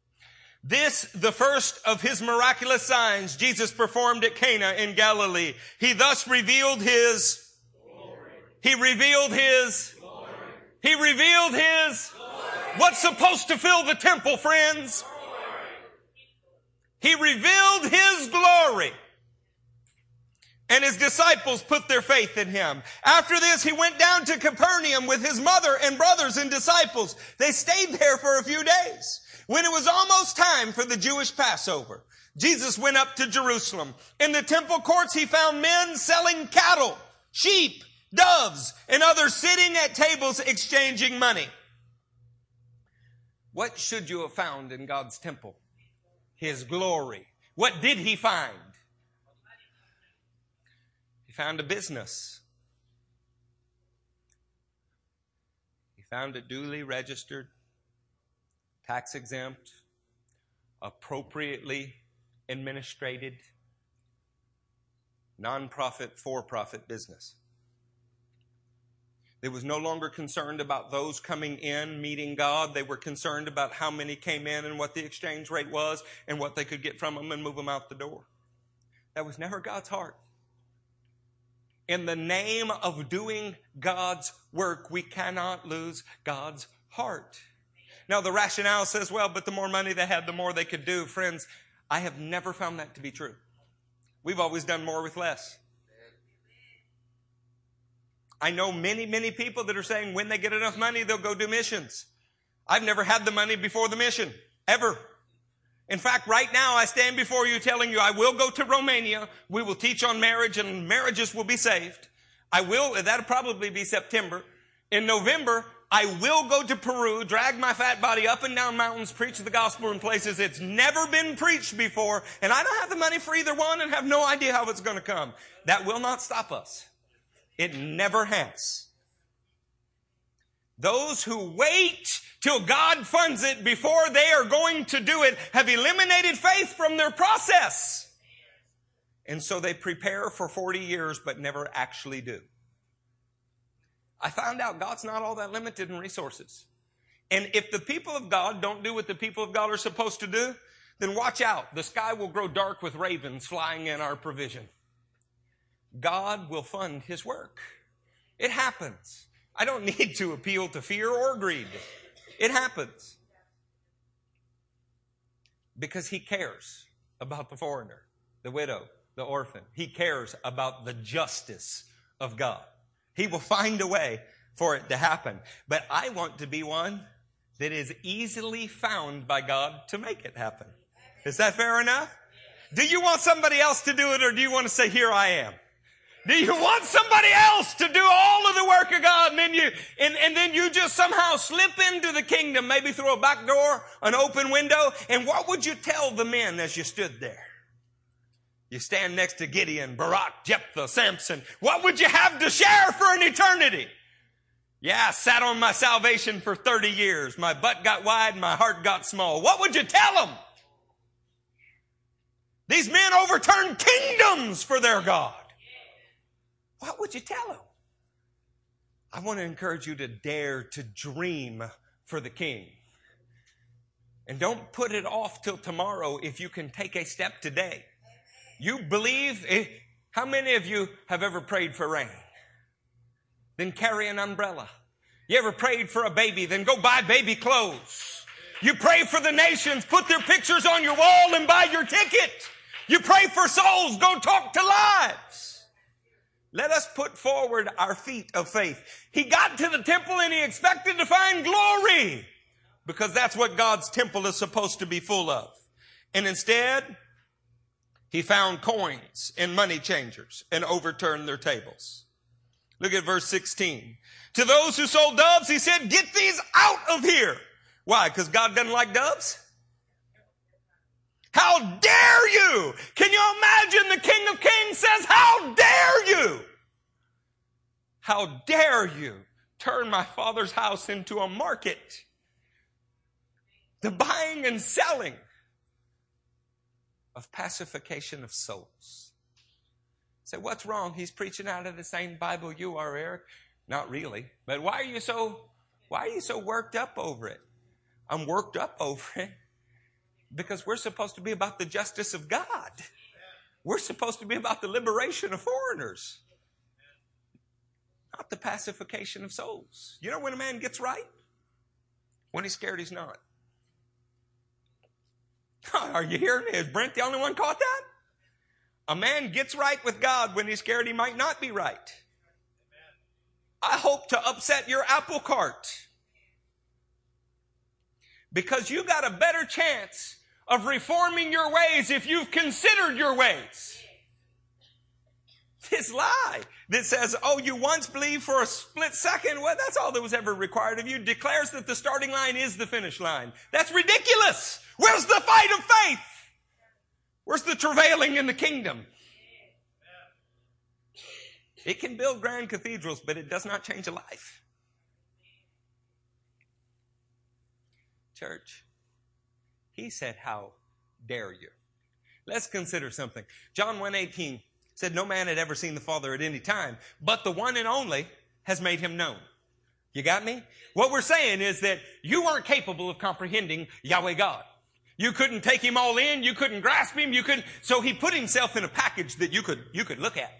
This, the first of his miraculous signs Jesus performed at Cana in Galilee. He thus revealed his, glory. he revealed his, glory. he revealed his, glory. what's supposed to fill the temple, friends? He revealed his glory and his disciples put their faith in him. After this, he went down to Capernaum with his mother and brothers and disciples. They stayed there for a few days. When it was almost time for the Jewish Passover, Jesus went up to Jerusalem. In the temple courts, he found men selling cattle, sheep, doves, and others sitting at tables exchanging money. What should you have found in God's temple? His glory. What did he find? He found a business. He found it duly registered, tax exempt, appropriately administrated, nonprofit, for profit business. They was no longer concerned about those coming in meeting God. They were concerned about how many came in and what the exchange rate was and what they could get from them and move them out the door. That was never God's heart in the name of doing God's work, we cannot lose God's heart. Now, the rationale says, well, but the more money they had, the more they could do. Friends, I have never found that to be true. We've always done more with less. I know many, many people that are saying when they get enough money, they'll go do missions. I've never had the money before the mission, ever. In fact, right now I stand before you telling you I will go to Romania. We will teach on marriage and marriages will be saved. I will, that'll probably be September. In November, I will go to Peru, drag my fat body up and down mountains, preach the gospel in places it's never been preached before, and I don't have the money for either one and have no idea how it's going to come. That will not stop us. It never has. Those who wait till God funds it before they are going to do it have eliminated faith from their process. And so they prepare for 40 years but never actually do. I found out God's not all that limited in resources. And if the people of God don't do what the people of God are supposed to do, then watch out. The sky will grow dark with ravens flying in our provision. God will fund his work. It happens. I don't <laughs> need to appeal to fear or greed. It happens. Because he cares about the foreigner, the widow, the orphan. He cares about the justice of God. He will find a way for it to happen. But I want to be one that is easily found by God to make it happen. Is that fair enough? Do you want somebody else to do it or do you want to say, here I am? Do you want somebody else to do all of the work of God and then you, and, and then you just somehow slip into the kingdom, maybe through a back door, an open window? And what would you tell the men as you stood there? You stand next to Gideon, Barak, Jephthah, Samson. What would you have to share for an eternity? Yeah, I sat on my salvation for 30 years. My butt got wide, my heart got small. What would you tell them? These men overturned kingdoms for their God. What would you tell them? I want to encourage you to dare to dream for the king. And don't put it off till tomorrow if you can take a step today. You believe? Eh, how many of you have ever prayed for rain? Then carry an umbrella. You ever prayed for a baby? Then go buy baby clothes. You pray for the nations, put their pictures on your wall and buy your ticket. You pray for souls, go talk to lives. Let us put forward our feet of faith. He got to the temple and he expected to find glory because that's what God's temple is supposed to be full of. And instead, he found coins and money changers and overturned their tables. Look at verse 16. To those who sold doves, he said, get these out of here. Why? Because God doesn't like doves? How dare you? Can you imagine the King of Kings says, how dare you? How dare you turn my father's house into a market? The buying and selling of pacification of souls. Say, what's wrong? He's preaching out of the same Bible you are, Eric. Not really. But why are you so, why are you so worked up over it? I'm worked up over it because we're supposed to be about the justice of God. We're supposed to be about the liberation of foreigners, not the pacification of souls. You know when a man gets right? When he's scared, he's not. <laughs> Are you hearing me? Is Brent the only one caught that? A man gets right with God when he's scared he might not be right. I hope to upset your apple cart. Because you got a better chance of reforming your ways if you've considered your ways. This lie that says, oh, you once believed for a split second. Well, that's all that was ever required of you. Declares that the starting line is the finish line. That's ridiculous. Where's the fight of faith? Where's the travailing in the kingdom? It can build grand cathedrals, but it does not change a life. Church, he said, How dare you? Let's consider something. John 1:18 said, No man had ever seen the Father at any time, but the one and only has made him known. You got me? What we're saying is that you weren't capable of comprehending Yahweh God. You couldn't take him all in, you couldn't grasp him, you couldn't, so he put himself in a package that you could, you could look at.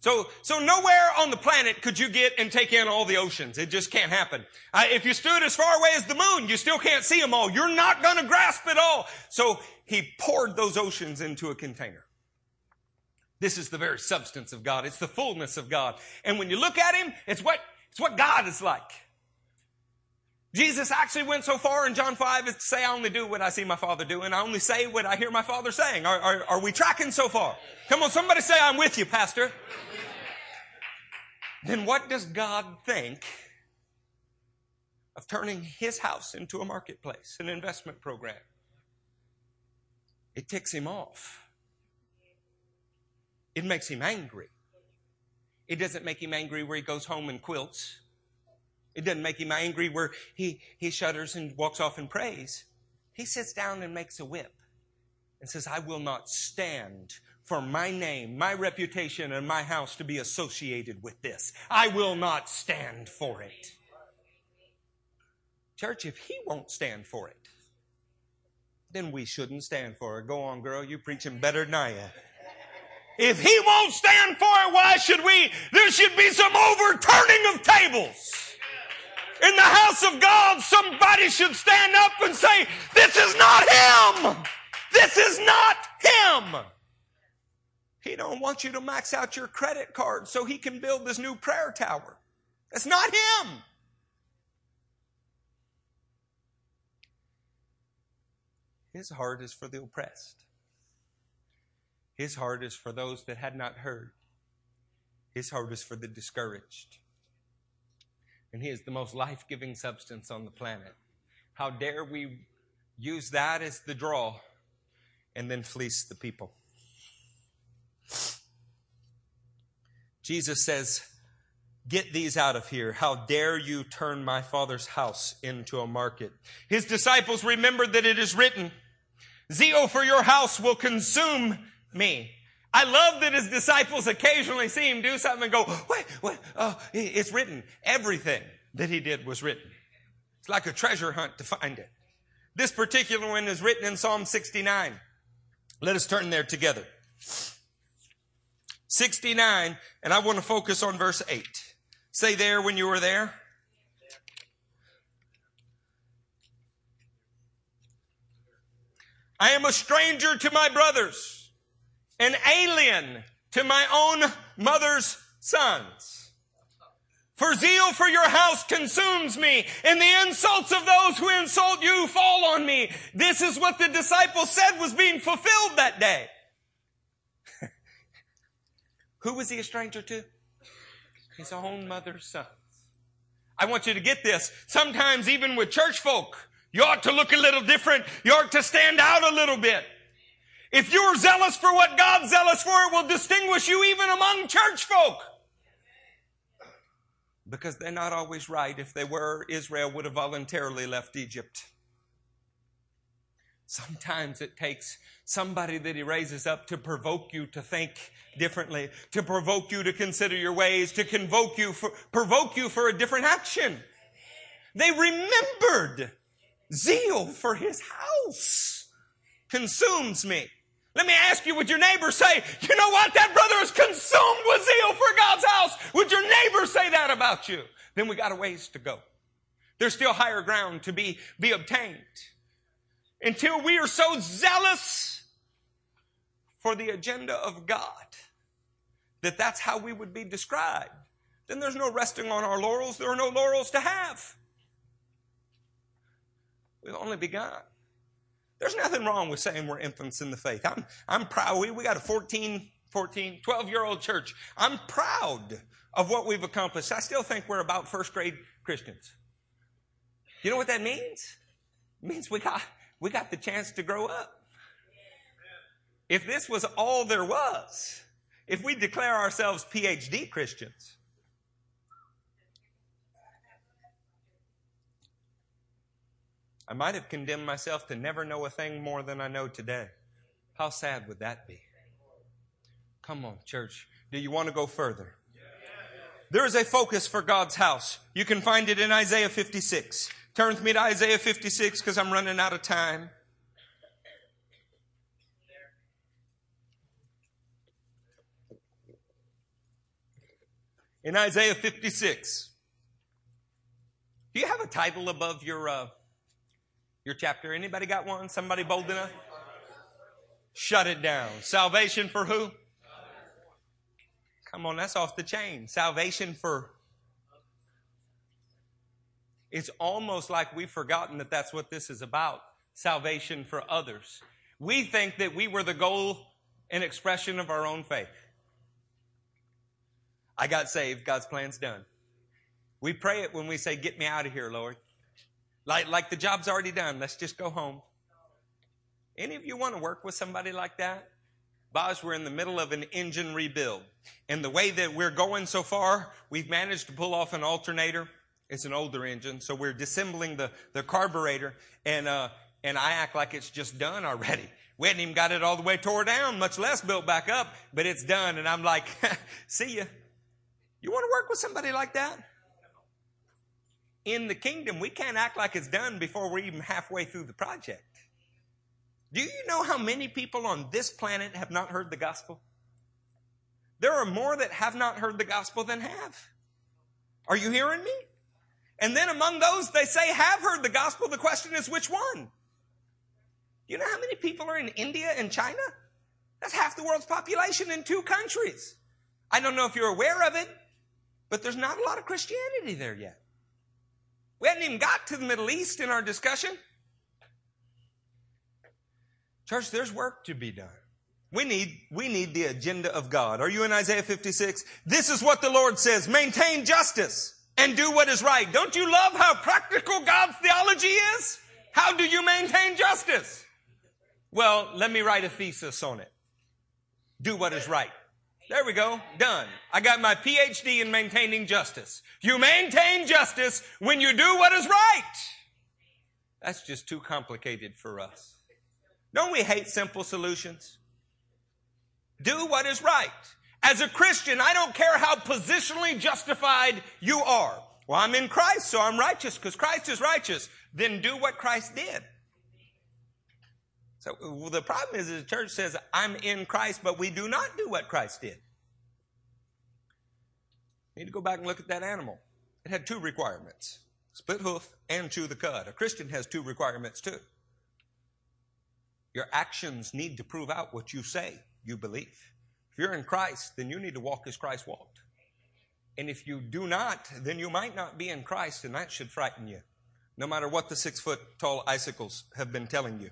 So, so nowhere on the planet could you get and take in all the oceans. It just can't happen. Uh, if you stood as far away as the moon, you still can't see them all. You're not going to grasp it all. So he poured those oceans into a container. This is the very substance of God. It's the fullness of God. And when you look at him, it's what, it's what God is like. Jesus actually went so far in John 5 as to say, I only do what I see my Father doing. I only say what I hear my Father saying. Are, are, are we tracking so far? Come on, somebody say, I'm with you, Pastor. Then what does God think of turning his house into a marketplace, an investment program? It ticks him off. It makes him angry. It doesn't make him angry where he goes home and quilts. It doesn't make him angry where he, he shudders and walks off and prays. He sits down and makes a whip and says, I will not stand for my name, my reputation, and my house to be associated with this. I will not stand for it. Church, if he won't stand for it, then we shouldn't stand for it. Go on, girl. You preaching better than I am. If he won't stand for it, why should we? There should be some overturning of tables in the house of God, somebody should stand up and say, this is not him. This is not him. He don't want you to max out your credit card so he can build this new prayer tower. That's not him. His heart is for the oppressed. His heart is for those that had not heard. His heart is for the discouraged and He is the most life giving substance on the planet. How dare we use that as the draw and then fleece the people? Jesus says, Get these out of here. How dare you turn my father's house into a market? His disciples remembered that it is written, Zeal for your house will consume me. I love that his disciples occasionally see him do something and go, wait, wait, oh, it's written. Everything that he did was written. It's like a treasure hunt to find it. This particular one is written in Psalm 69. Let us turn there together. 69, and I want to focus on verse 8. Say there when you were there. I am a stranger to my brothers an alien to my own mother's sons. For zeal for your house consumes me, and the insults of those who insult you fall on me. This is what the disciples said was being fulfilled that day. <laughs> who was he a stranger to? His own mother's sons. I want you to get this. Sometimes even with church folk, you ought to look a little different. You ought to stand out a little bit. If you're zealous for what God's zealous for, it will distinguish you even among church folk. Because they're not always right. If they were, Israel would have voluntarily left Egypt. Sometimes it takes somebody that he raises up to provoke you to think differently, to provoke you to consider your ways, to convoke you for, provoke you for a different action. They remembered zeal for his house consumes me. Let me ask you, would your neighbor say, you know what? That brother is consumed with zeal for God's house. Would your neighbor say that about you? Then we got a ways to go. There's still higher ground to be, be obtained. Until we are so zealous for the agenda of God that that's how we would be described, then there's no resting on our laurels. There are no laurels to have. We've only begun. There's nothing wrong with saying we're infants in the faith. I'm, I'm proud. We, we got a 14, 14, 12 year old church. I'm proud of what we've accomplished. I still think we're about first grade Christians. You know what that means? It means we got, we got the chance to grow up. If this was all there was, if we declare ourselves PhD Christians, I might have condemned myself to never know a thing more than I know today. How sad would that be? Come on, church. Do you want to go further? There is a focus for God's house. You can find it in Isaiah 56. Turn with me to Isaiah 56 because I'm running out of time. In Isaiah 56, do you have a title above your uh, your chapter. Anybody got one? Somebody bold enough? Shut it down. Salvation for who? Come on, that's off the chain. Salvation for. It's almost like we've forgotten that that's what this is about salvation for others. We think that we were the goal and expression of our own faith. I got saved, God's plan's done. We pray it when we say, Get me out of here, Lord. Like, like the job's already done. Let's just go home. Any of you want to work with somebody like that? Boz, we're in the middle of an engine rebuild. And the way that we're going so far, we've managed to pull off an alternator. It's an older engine, so we're disassembling the, the carburetor, and, uh, and I act like it's just done already. We hadn't even got it all the way tore down, much less built back up, but it's done. And I'm like, <laughs> see ya. You want to work with somebody like that? In the kingdom, we can't act like it's done before we're even halfway through the project. Do you know how many people on this planet have not heard the gospel? There are more that have not heard the gospel than have. Are you hearing me? And then among those they say have heard the gospel, the question is which one? You know how many people are in India and China? That's half the world's population in two countries. I don't know if you're aware of it, but there's not a lot of Christianity there yet. We hadn't even got to the Middle East in our discussion. Church, there's work to be done. We need, we need the agenda of God. Are you in Isaiah 56? This is what the Lord says. Maintain justice and do what is right. Don't you love how practical God's theology is? How do you maintain justice? Well, let me write a thesis on it. Do what is right. There we go. Done. I got my PhD in maintaining justice. You maintain justice when you do what is right. That's just too complicated for us. Don't we hate simple solutions? Do what is right. As a Christian, I don't care how positionally justified you are. Well, I'm in Christ, so I'm righteous because Christ is righteous. Then do what Christ did. So well, the problem is the church says, I'm in Christ, but we do not do what Christ did. You need to go back and look at that animal. It had two requirements split hoof and chew the cud. A Christian has two requirements too. Your actions need to prove out what you say you believe. If you're in Christ, then you need to walk as Christ walked. And if you do not, then you might not be in Christ, and that should frighten you, no matter what the six foot tall icicles have been telling you.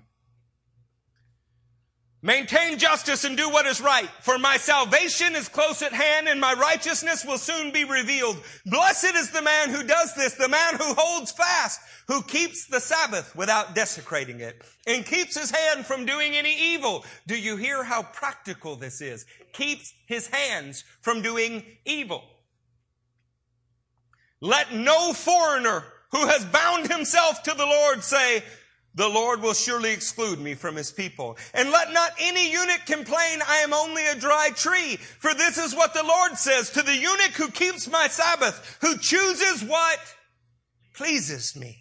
Maintain justice and do what is right, for my salvation is close at hand and my righteousness will soon be revealed. Blessed is the man who does this, the man who holds fast, who keeps the Sabbath without desecrating it, and keeps his hand from doing any evil. Do you hear how practical this is? Keeps his hands from doing evil. Let no foreigner who has bound himself to the Lord say, the Lord will surely exclude me from his people. And let not any eunuch complain, I am only a dry tree. For this is what the Lord says to the eunuch who keeps my Sabbath, who chooses what pleases me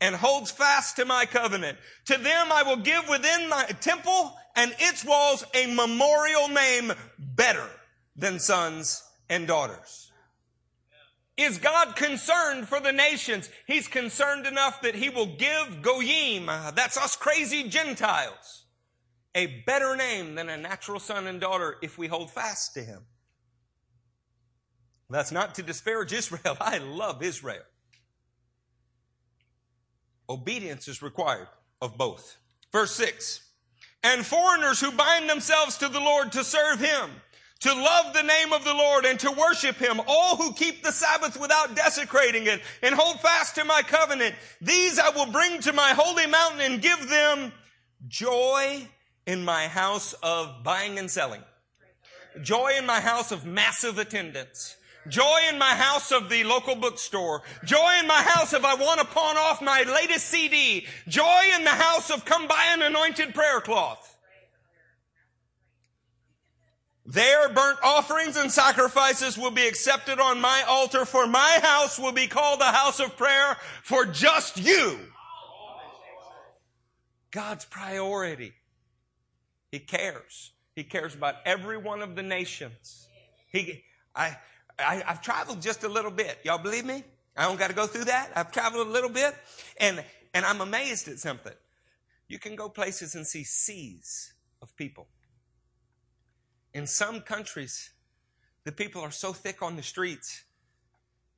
and holds fast to my covenant. To them I will give within my temple and its walls a memorial name better than sons and daughters. Is God concerned for the nations? He's concerned enough that he will give Goyim, that's us crazy Gentiles, a better name than a natural son and daughter if we hold fast to him. That's not to disparage Israel. <laughs> I love Israel. Obedience is required of both. Verse 6 And foreigners who bind themselves to the Lord to serve him to love the name of the Lord and to worship Him, all who keep the Sabbath without desecrating it and hold fast to my covenant. These I will bring to my holy mountain and give them joy in my house of buying and selling. Joy in my house of massive attendance. Joy in my house of the local bookstore. Joy in my house if I want to pawn off my latest CD. Joy in the house of come buy an anointed prayer cloth. Their burnt offerings and sacrifices will be accepted on my altar, for my house will be called a house of prayer for just you. God's priority. He cares. He cares about every one of the nations. He, I, I, have traveled just a little bit. Y'all believe me? I don't got to go through that. I've traveled a little bit, and and I'm amazed at something. You can go places and see seas of people. In some countries, the people are so thick on the streets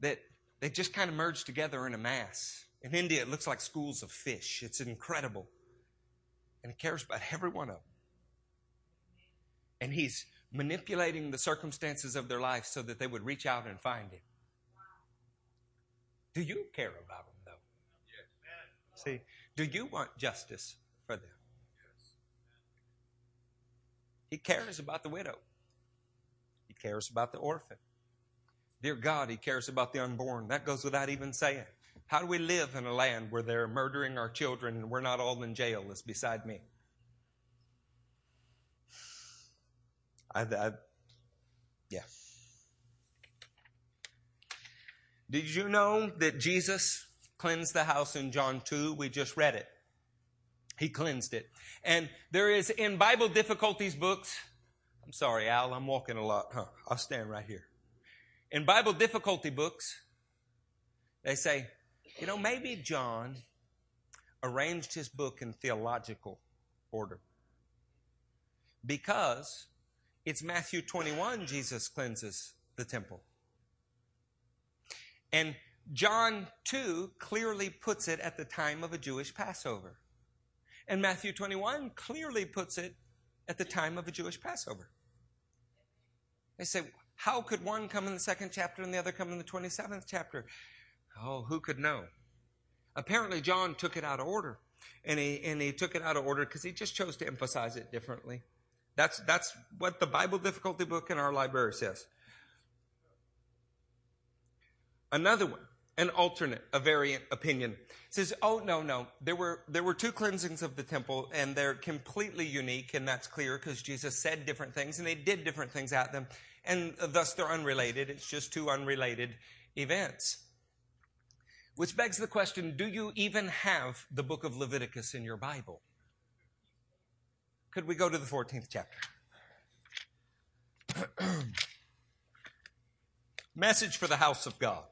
that they just kind of merge together in a mass. In India, it looks like schools of fish. It's incredible. And he cares about every one of them. And he's manipulating the circumstances of their life so that they would reach out and find him. Do you care about them, though? See, do you want justice for them? He cares about the widow. He cares about the orphan. Dear God, He cares about the unborn. That goes without even saying. How do we live in a land where they're murdering our children and we're not all in jail? Is beside me. I, I, yeah. Did you know that Jesus cleansed the house in John 2? We just read it. He cleansed it. And there is in Bible difficulties books, I'm sorry, Al, I'm walking a lot. Huh, I'll stand right here. In Bible difficulty books, they say, you know, maybe John arranged his book in theological order because it's Matthew 21, Jesus cleanses the temple. And John 2 clearly puts it at the time of a Jewish Passover. And Matthew 21 clearly puts it at the time of a Jewish Passover. They say, how could one come in the second chapter and the other come in the 27th chapter? Oh, who could know? Apparently, John took it out of order. And he, and he took it out of order because he just chose to emphasize it differently. That's, that's what the Bible difficulty book in our library says. Another one an alternate, a variant opinion. says, oh, no, no. There were, there were two cleansings of the temple, and they're completely unique, and that's clear because Jesus said different things, and they did different things at them, and thus they're unrelated. It's just two unrelated events. Which begs the question do you even have the book of Leviticus in your Bible? Could we go to the 14th chapter? <clears throat> Message for the house of God.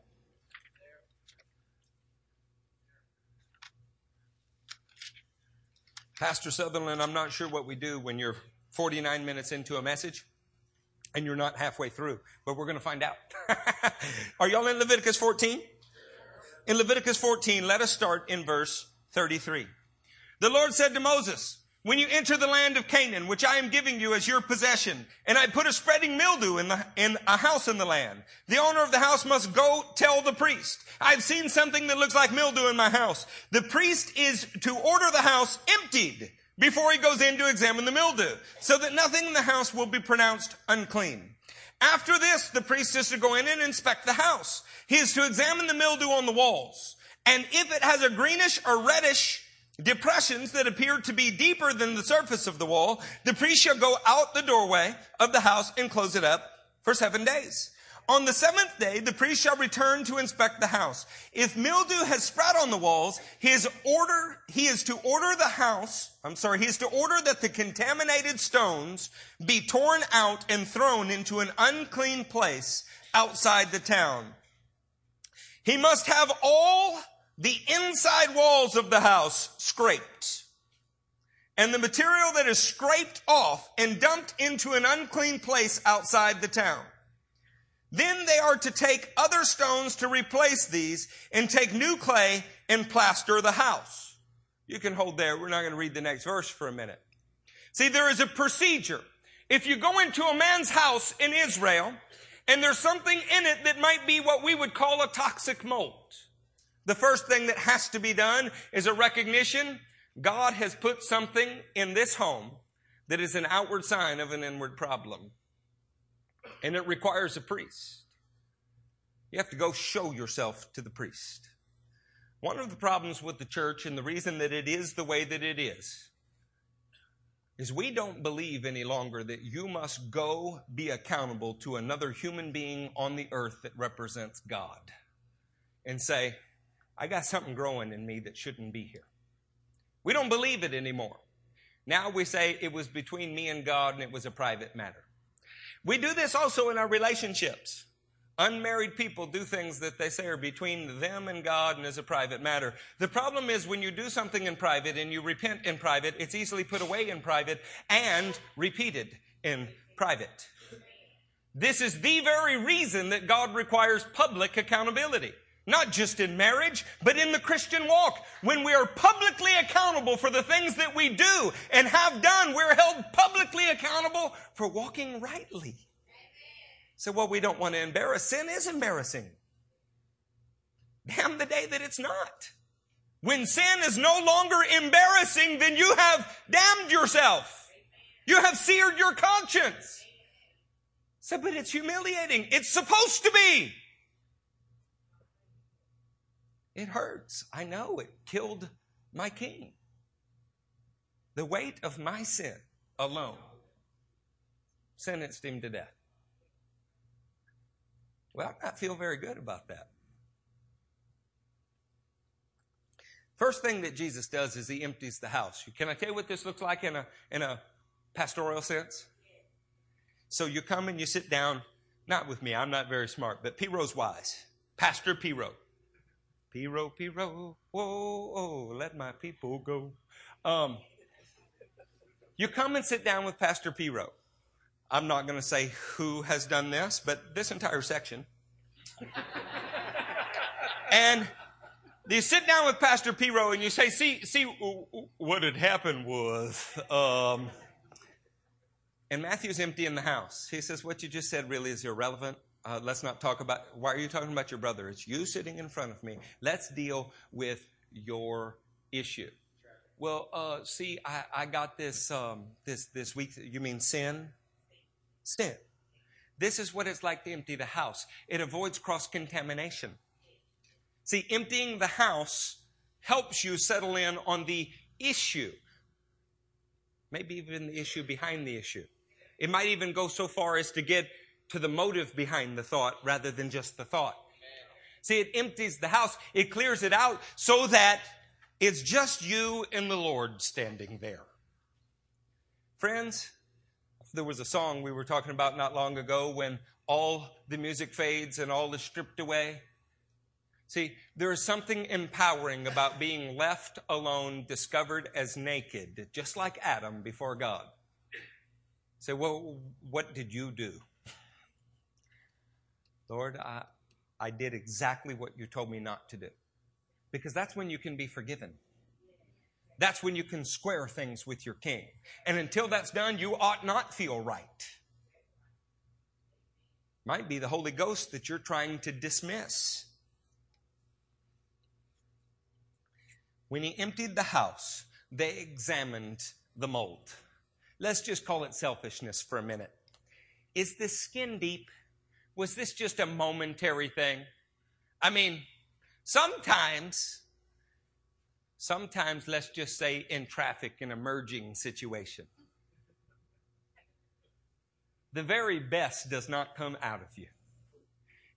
Pastor Sutherland, I'm not sure what we do when you're 49 minutes into a message and you're not halfway through, but we're going to find out. <laughs> Are y'all in Leviticus 14? In Leviticus 14, let us start in verse 33. The Lord said to Moses, when you enter the land of Canaan, which I am giving you as your possession, and I put a spreading mildew in, the, in a house in the land, the owner of the house must go tell the priest, I've seen something that looks like mildew in my house. The priest is to order the house emptied before he goes in to examine the mildew, so that nothing in the house will be pronounced unclean. After this, the priest is to go in and inspect the house. He is to examine the mildew on the walls. And if it has a greenish or reddish depressions that appear to be deeper than the surface of the wall, the priest shall go out the doorway of the house and close it up for seven days. On the seventh day, the priest shall return to inspect the house. If mildew has spread on the walls, his order, he is to order the house, I'm sorry, he is to order that the contaminated stones be torn out and thrown into an unclean place outside the town. He must have all the inside walls of the house scraped. And the material that is scraped off and dumped into an unclean place outside the town. Then they are to take other stones to replace these and take new clay and plaster the house. You can hold there. We're not going to read the next verse for a minute. See, there is a procedure. If you go into a man's house in Israel and there's something in it that might be what we would call a toxic mold, the first thing that has to be done is a recognition God has put something in this home that is an outward sign of an inward problem. And it requires a priest. You have to go show yourself to the priest. One of the problems with the church and the reason that it is the way that it is is we don't believe any longer that you must go be accountable to another human being on the earth that represents God and say, I got something growing in me that shouldn't be here. We don't believe it anymore. Now we say it was between me and God and it was a private matter. We do this also in our relationships. Unmarried people do things that they say are between them and God and is a private matter. The problem is when you do something in private and you repent in private, it's easily put away in private and repeated in private. This is the very reason that God requires public accountability. Not just in marriage, but in the Christian walk. When we are publicly accountable for the things that we do and have done, we're held publicly accountable for walking rightly. So, well, we don't want to embarrass. Sin is embarrassing. Damn the day that it's not. When sin is no longer embarrassing, then you have damned yourself. You have seared your conscience. So, but it's humiliating. It's supposed to be. It hurts. I know it killed my king. The weight of my sin alone sentenced him to death. Well, I not feel very good about that. First thing that Jesus does is he empties the house. Can I tell you what this looks like in a, in a pastoral sense? So you come and you sit down, not with me, I'm not very smart, but Piro's wise. Pastor Piro. Piro, Piro, whoa, whoa, let my people go. Um, you come and sit down with Pastor Piro. I'm not going to say who has done this, but this entire section. <laughs> and you sit down with Pastor Piro and you say, see, see, what had happened was, um, and Matthew's empty in the house. He says, what you just said really is irrelevant. Uh, let's not talk about, why are you talking about your brother? It's you sitting in front of me. Let's deal with your issue. Well, uh, see, I, I got this, um, this, this week. You mean sin? Sin. This is what it's like to empty the house. It avoids cross contamination. See, emptying the house helps you settle in on the issue. Maybe even the issue behind the issue. It might even go so far as to get to the motive behind the thought rather than just the thought. See, it empties the house. It clears it out so that it's just you and the Lord standing there. Friends, there was a song we were talking about not long ago when all the music fades and all is stripped away. See, there is something empowering about being left alone, discovered as naked, just like Adam before God. Say, well, what did you do? Lord, I, I did exactly what you told me not to do. Because that's when you can be forgiven. That's when you can square things with your king. And until that's done, you ought not feel right. Might be the Holy Ghost that you're trying to dismiss. When he emptied the house, they examined the mold. Let's just call it selfishness for a minute. Is this skin deep? Was this just a momentary thing? I mean, sometimes, sometimes let's just say in traffic, an emerging situation. The very best does not come out of you.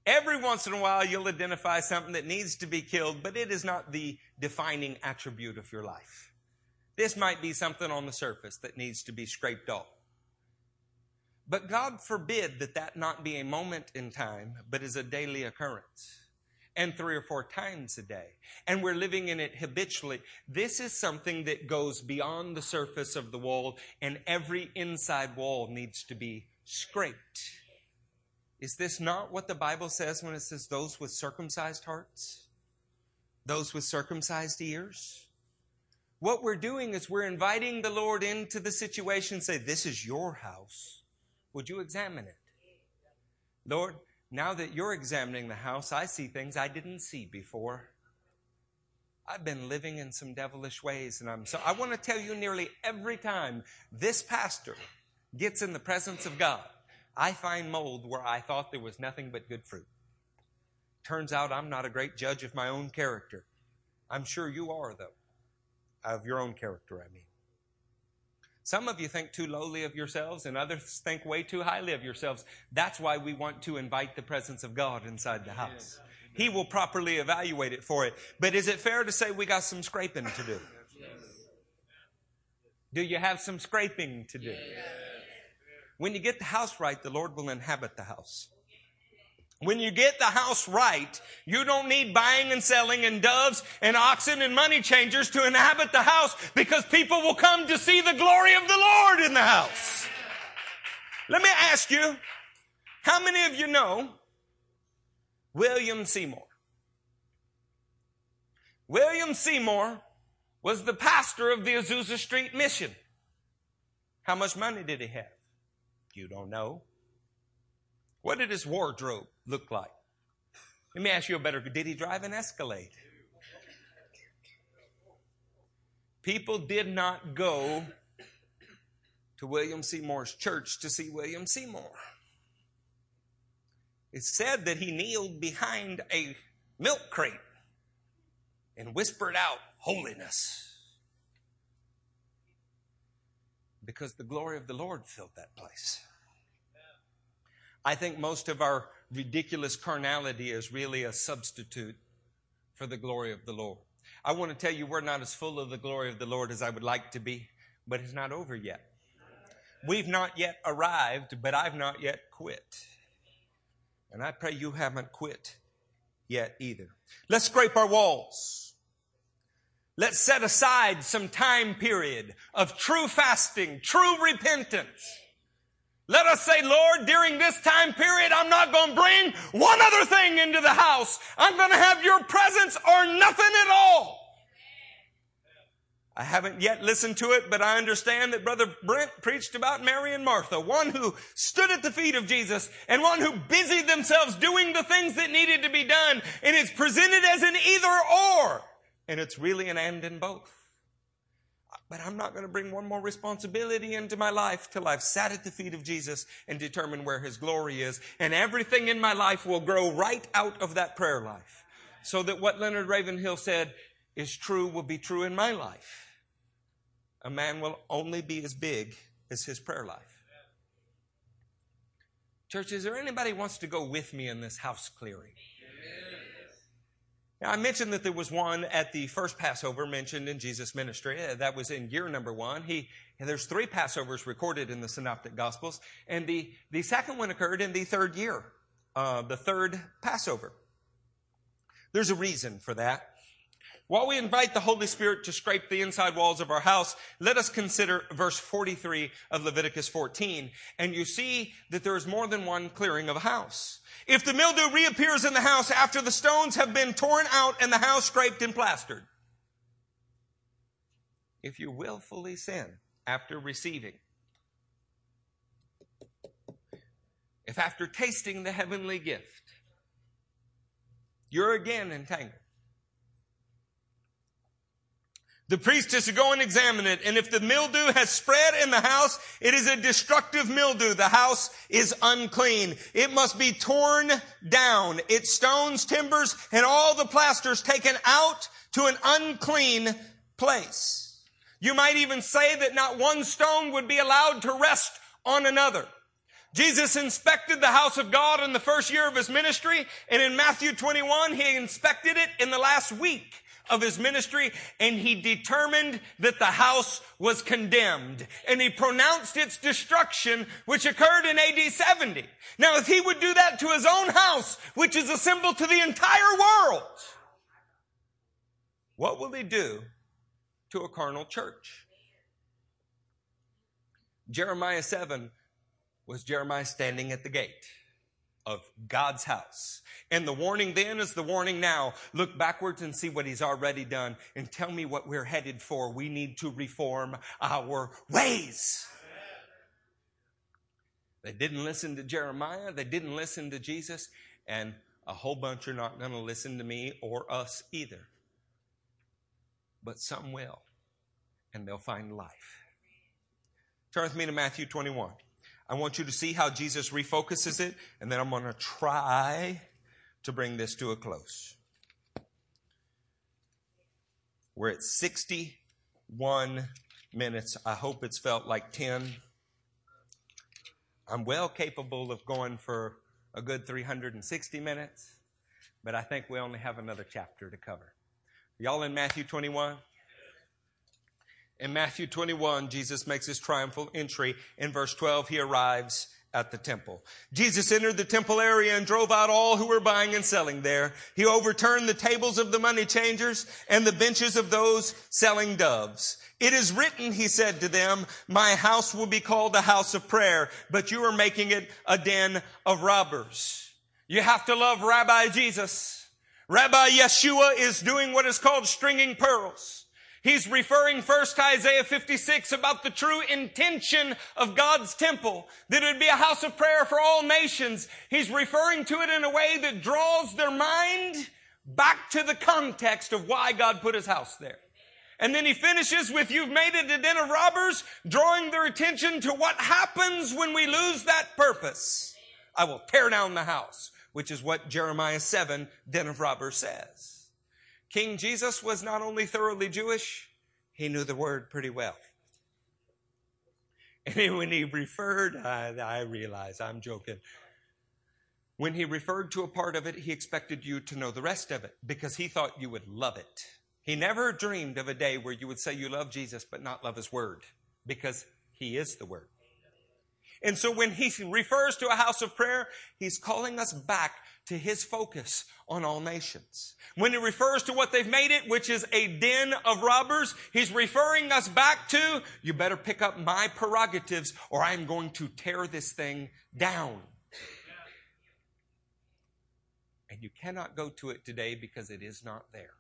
Every once in a while, you'll identify something that needs to be killed, but it is not the defining attribute of your life. This might be something on the surface that needs to be scraped off. But God forbid that that not be a moment in time, but is a daily occurrence. And three or four times a day. And we're living in it habitually. This is something that goes beyond the surface of the wall, and every inside wall needs to be scraped. Is this not what the Bible says when it says those with circumcised hearts? Those with circumcised ears? What we're doing is we're inviting the Lord into the situation say, This is your house. Would you examine it? Lord, now that you're examining the house, I see things I didn't see before. I've been living in some devilish ways, and I'm so I want to tell you nearly every time this pastor gets in the presence of God, I find mold where I thought there was nothing but good fruit. Turns out I'm not a great judge of my own character. I'm sure you are, though. Of your own character, I mean. Some of you think too lowly of yourselves, and others think way too highly of yourselves. That's why we want to invite the presence of God inside the house. He will properly evaluate it for it. But is it fair to say we got some scraping to do? Do you have some scraping to do? When you get the house right, the Lord will inhabit the house. When you get the house right, you don't need buying and selling and doves and oxen and money changers to inhabit the house because people will come to see the glory of the Lord in the house. Let me ask you, how many of you know William Seymour? William Seymour was the pastor of the Azusa Street Mission. How much money did he have? You don't know. What did his wardrobe look like? Let me ask you a better, did he drive an Escalade? People did not go to William Seymour's church to see William Seymour. It's said that he kneeled behind a milk crate and whispered out holiness because the glory of the Lord filled that place. I think most of our ridiculous carnality is really a substitute for the glory of the Lord. I want to tell you we're not as full of the glory of the Lord as I would like to be, but it's not over yet. We've not yet arrived, but I've not yet quit. And I pray you haven't quit yet either. Let's scrape our walls. Let's set aside some time period of true fasting, true repentance. Let us say, Lord, during this time period, I'm not going to bring one other thing into the house. I'm going to have your presence or nothing at all. I haven't yet listened to it, but I understand that Brother Brent preached about Mary and Martha, one who stood at the feet of Jesus and one who busied themselves doing the things that needed to be done. And it's presented as an either or. And it's really an and in both. But I'm not going to bring one more responsibility into my life till I've sat at the feet of Jesus and determined where his glory is. And everything in my life will grow right out of that prayer life. So that what Leonard Ravenhill said is true will be true in my life a man will only be as big as his prayer life. Church, is there anybody wants to go with me in this house clearing? Now, I mentioned that there was one at the first Passover mentioned in Jesus' ministry. Uh, that was in year number one. He, there's three Passovers recorded in the Synoptic Gospels, and the, the second one occurred in the third year, uh, the third Passover. There's a reason for that. While we invite the Holy Spirit to scrape the inside walls of our house, let us consider verse 43 of Leviticus 14. And you see that there is more than one clearing of a house. If the mildew reappears in the house after the stones have been torn out and the house scraped and plastered, if you willfully sin after receiving, if after tasting the heavenly gift, you're again entangled, the priest is to go and examine it. And if the mildew has spread in the house, it is a destructive mildew. The house is unclean. It must be torn down. Its stones, timbers, and all the plasters taken out to an unclean place. You might even say that not one stone would be allowed to rest on another. Jesus inspected the house of God in the first year of his ministry, and in Matthew 21, he inspected it in the last week of his ministry and he determined that the house was condemned and he pronounced its destruction which occurred in AD 70. Now if he would do that to his own house, which is a symbol to the entire world, what will he do to a carnal church? Jeremiah 7 was Jeremiah standing at the gate of God's house. And the warning then is the warning now. Look backwards and see what he's already done and tell me what we're headed for. We need to reform our ways. They didn't listen to Jeremiah. They didn't listen to Jesus. And a whole bunch are not going to listen to me or us either. But some will. And they'll find life. Turn with me to Matthew 21. I want you to see how Jesus refocuses it, and then I'm going to try to bring this to a close. We're at 61 minutes. I hope it's felt like 10. I'm well capable of going for a good 360 minutes, but I think we only have another chapter to cover. Y'all in Matthew 21? In Matthew 21, Jesus makes his triumphal entry. In verse 12, he arrives at the temple. Jesus entered the temple area and drove out all who were buying and selling there. He overturned the tables of the money changers and the benches of those selling doves. It is written, he said to them, my house will be called a house of prayer, but you are making it a den of robbers. You have to love Rabbi Jesus. Rabbi Yeshua is doing what is called stringing pearls. He's referring first to Isaiah 56 about the true intention of God's temple, that it would be a house of prayer for all nations. He's referring to it in a way that draws their mind back to the context of why God put his house there. And then he finishes with, you've made it a den of robbers, drawing their attention to what happens when we lose that purpose. I will tear down the house, which is what Jeremiah 7, den of robbers says. King Jesus was not only thoroughly Jewish, he knew the word pretty well. And <laughs> when he referred, I, I realize I'm joking. When he referred to a part of it, he expected you to know the rest of it because he thought you would love it. He never dreamed of a day where you would say you love Jesus but not love his word because he is the word. And so when he refers to a house of prayer, he's calling us back to his focus on all nations. When he refers to what they've made it, which is a den of robbers, he's referring us back to, you better pick up my prerogatives or I'm going to tear this thing down. And you cannot go to it today because it is not there.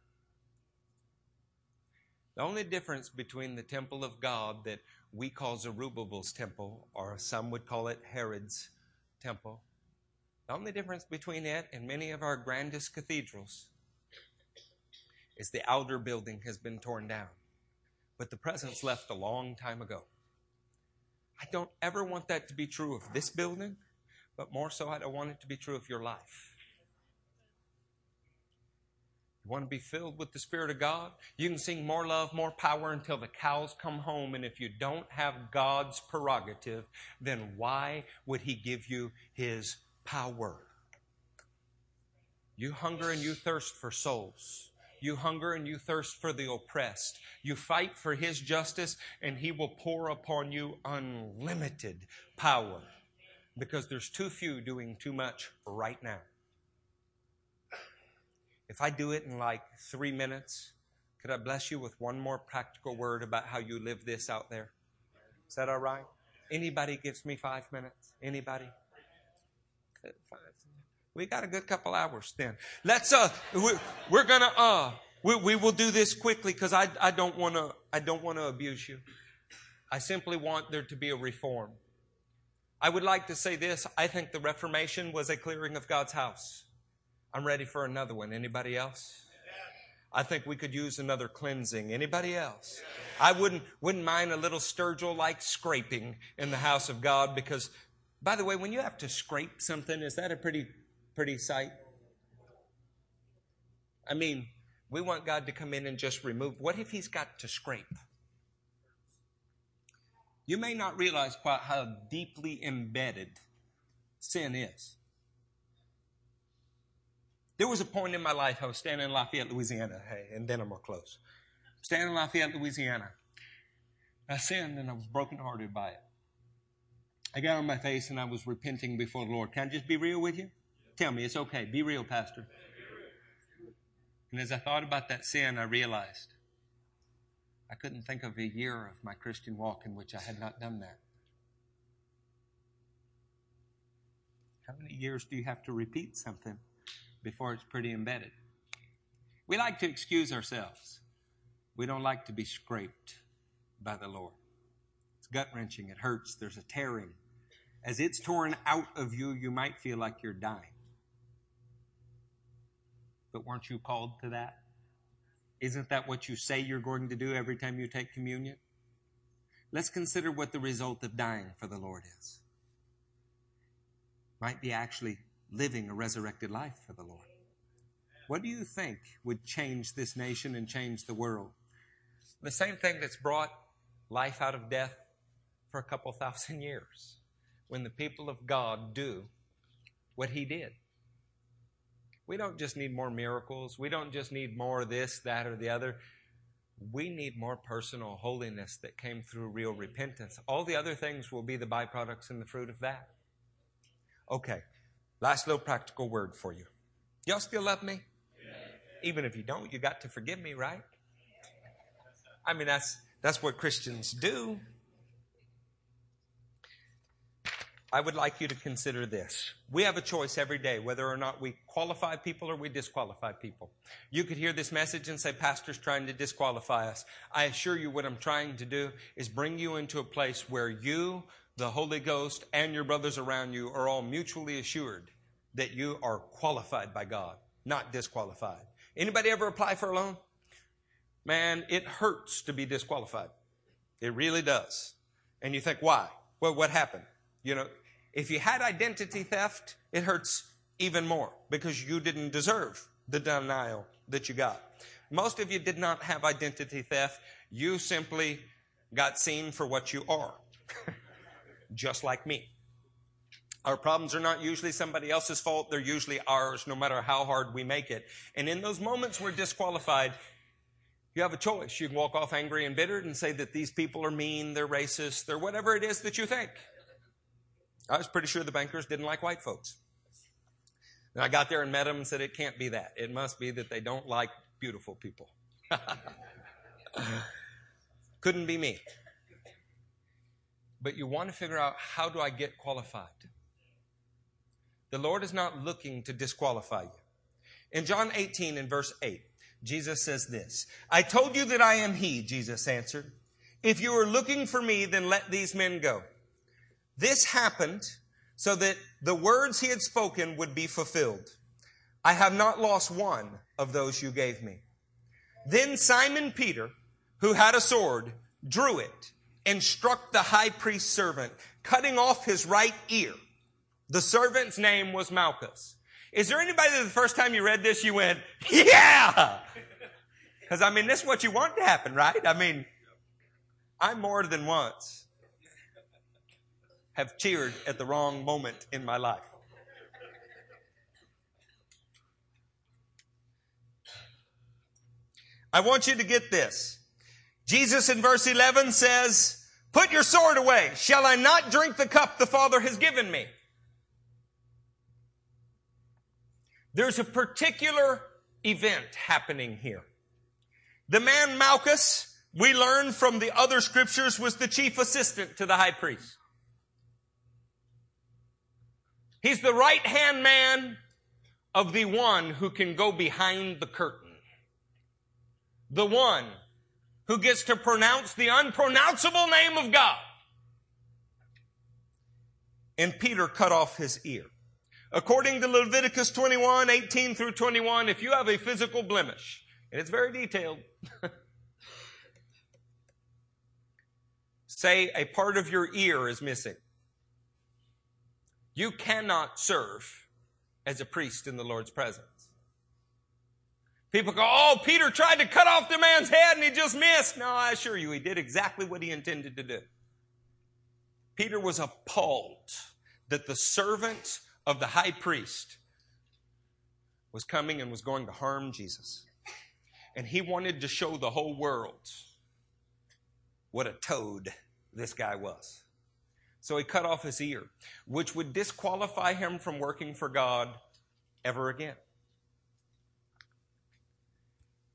The only difference between the temple of God that we call Zerubbabel's temple, or some would call it Herod's temple, the only difference between it and many of our grandest cathedrals is the outer building has been torn down, but the presence left a long time ago. I don't ever want that to be true of this building, but more so, I don't want it to be true of your life. You want to be filled with the Spirit of God? You can sing more love, more power until the cows come home. And if you don't have God's prerogative, then why would He give you His power? You hunger and you thirst for souls. You hunger and you thirst for the oppressed. You fight for His justice, and He will pour upon you unlimited power because there's too few doing too much right now. If I do it in like three minutes, could I bless you with one more practical word about how you live this out there? Is that all right? Anybody gives me five minutes? Anybody? We got a good couple hours then. Let's uh, we, we're gonna uh, we, we will do this quickly because I I don't want to I don't want to abuse you. I simply want there to be a reform. I would like to say this. I think the Reformation was a clearing of God's house. I'm ready for another one. Anybody else? I think we could use another cleansing. Anybody else? I wouldn't wouldn't mind a little Sturgill like scraping in the house of God because by the way, when you have to scrape something, is that a pretty pretty sight? I mean, we want God to come in and just remove. What if he's got to scrape? You may not realize quite how deeply embedded sin is. There was a point in my life I was standing in Lafayette, Louisiana. Hey, and then I'm gonna close. Standing in Lafayette, Louisiana. I sinned and I was brokenhearted by it. I got on my face and I was repenting before the Lord. Can I just be real with you? Tell me, it's okay. Be real, Pastor. And as I thought about that sin, I realized I couldn't think of a year of my Christian walk in which I had not done that. How many years do you have to repeat something before it's pretty embedded. We like to excuse ourselves. We don't like to be scraped by the Lord. Gut wrenching. It hurts. There's a tearing. As it's torn out of you, you might feel like you're dying. But weren't you called to that? Isn't that what you say you're going to do every time you take communion? Let's consider what the result of dying for the Lord is. Might be actually living a resurrected life for the Lord. What do you think would change this nation and change the world? The same thing that's brought life out of death for a couple thousand years. When the people of God do what He did. We don't just need more miracles. We don't just need more this, that, or the other. We need more personal holiness that came through real repentance. All the other things will be the byproducts and the fruit of that. Okay. Last little practical word for you. Y'all still love me? Even if you don't, you got to forgive me, right? I mean, that's, that's what Christians do. I would like you to consider this. We have a choice every day whether or not we qualify people or we disqualify people. You could hear this message and say, Pastor's trying to disqualify us. I assure you, what I'm trying to do is bring you into a place where you, the Holy Ghost, and your brothers around you are all mutually assured that you are qualified by God, not disqualified. Anybody ever apply for a loan? Man, it hurts to be disqualified. It really does. And you think, why? Well, what happened? You know, if you had identity theft, it hurts even more because you didn't deserve the denial that you got. Most of you did not have identity theft. You simply got seen for what you are. <laughs> Just like me. Our problems are not usually somebody else's fault. They're usually ours, no matter how hard we make it. And in those moments we're disqualified, you have a choice. You can walk off angry and bitter and say that these people are mean, they're racist, they're whatever it is that you think. I was pretty sure the bankers didn't like white folks. And I got there and met them and said, it can't be that. It must be that they don't like beautiful people. <laughs> Couldn't be me. But you want to figure out how do I get qualified? The Lord is not looking to disqualify you. In John 18 and verse 8, Jesus says this, I told you that I am he, Jesus answered. If you are looking for me, then let these men go. This happened so that the words he had spoken would be fulfilled. I have not lost one of those you gave me. Then Simon Peter, who had a sword, drew it and struck the high priest's servant, cutting off his right ear. The servant's name was Malchus. Is there anybody that the first time you read this, you went, yeah! <laughs> Because I mean, this is what you want to happen, right? I mean, I'm more than once have cheered at the wrong moment in my life. I want you to get this. Jesus in verse 11 says, Put your sword away. Shall I not drink the cup the Father has given me? There's a particular event happening here. The man Malchus, we learn from the other scriptures, was the chief assistant to the high priest. He's the right hand man of the one who can go behind the curtain. The one who gets to pronounce the unpronounceable name of God. And Peter cut off his ear. According to Leviticus 21, 18 through 21, if you have a physical blemish, and it's very detailed, <laughs> say a part of your ear is missing. You cannot serve as a priest in the Lord's presence. People go, oh, Peter tried to cut off the man's head and he just missed. No, I assure you, he did exactly what he intended to do. Peter was appalled that the servant of the high priest was coming and was going to harm Jesus. And he wanted to show the whole world what a toad this guy was. So he cut off his ear, which would disqualify him from working for God ever again.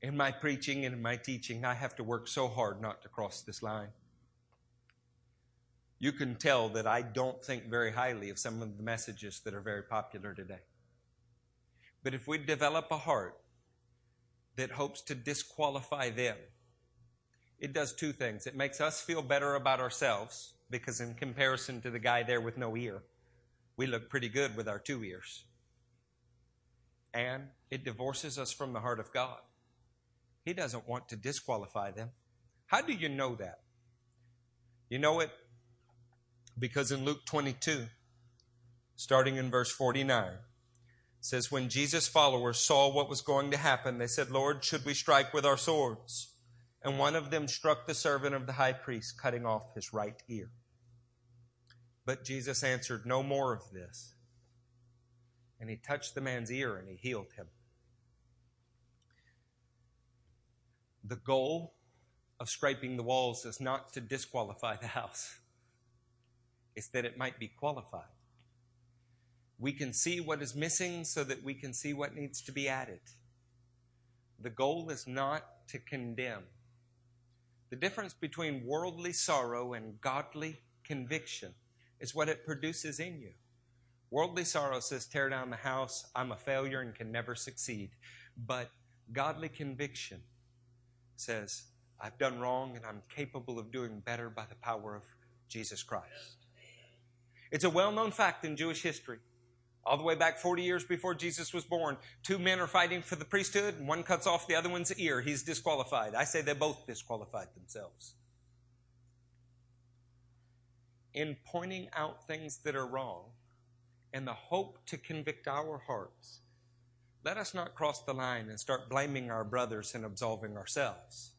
In my preaching and in my teaching, I have to work so hard not to cross this line. You can tell that I don't think very highly of some of the messages that are very popular today. But if we develop a heart that hopes to disqualify them, it does two things. It makes us feel better about ourselves because in comparison to the guy there with no ear, we look pretty good with our two ears. And it divorces us from the heart of God. He doesn't want to disqualify them. How do you know that? You know it because in Luke 22, starting in verse 49, says, When Jesus' followers saw what was going to happen, they said, Lord, should we strike with our swords? and one of them struck the servant of the high priest, cutting off his right ear. But Jesus answered, No more of this. And he touched the man's ear and he healed him. The goal of scraping the walls is not to disqualify the house, it's that it might be qualified. We can see what is missing so that we can see what needs to be added. The goal is not to condemn, the difference between worldly sorrow and godly conviction It's what it produces in you. Worldly sorrow says, tear down the house. I'm a failure and can never succeed. But godly conviction says, I've done wrong and I'm capable of doing better by the power of Jesus Christ. It's a well known fact in Jewish history. All the way back 40 years before Jesus was born, two men are fighting for the priesthood, and one cuts off the other one's ear. He's disqualified. I say they both disqualified themselves. In pointing out things that are wrong and the hope to convict our hearts, let us not cross the line and start blaming our brothers and absolving ourselves.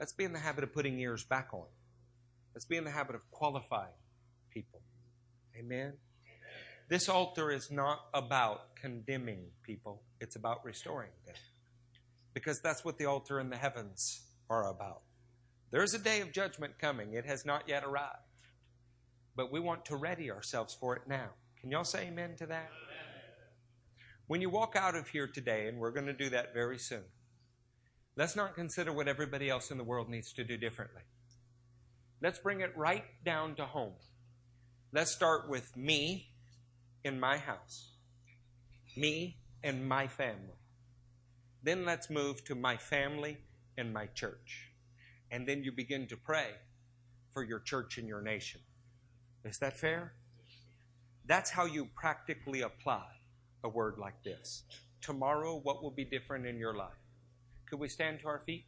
Let's be in the habit of putting ears back on. Let's be in the habit of qualifying people. Amen. This altar is not about condemning people, it's about restoring them. Because that's what the altar in the heavens are about. There's a day of judgment coming, it has not yet arrived. But we want to ready ourselves for it now. Can y'all say amen to that? When you walk out of here today, and we're going to do that very soon, let's not consider what everybody else in the world needs to do differently. Let's bring it right down to home. Let's start with me in my house, me and my family. Then let's move to my family and my church. And then you begin to pray for your church and your nation. Is that fair? That's how you practically apply a word like this. Tomorrow, what will be different in your life? Could we stand to our feet?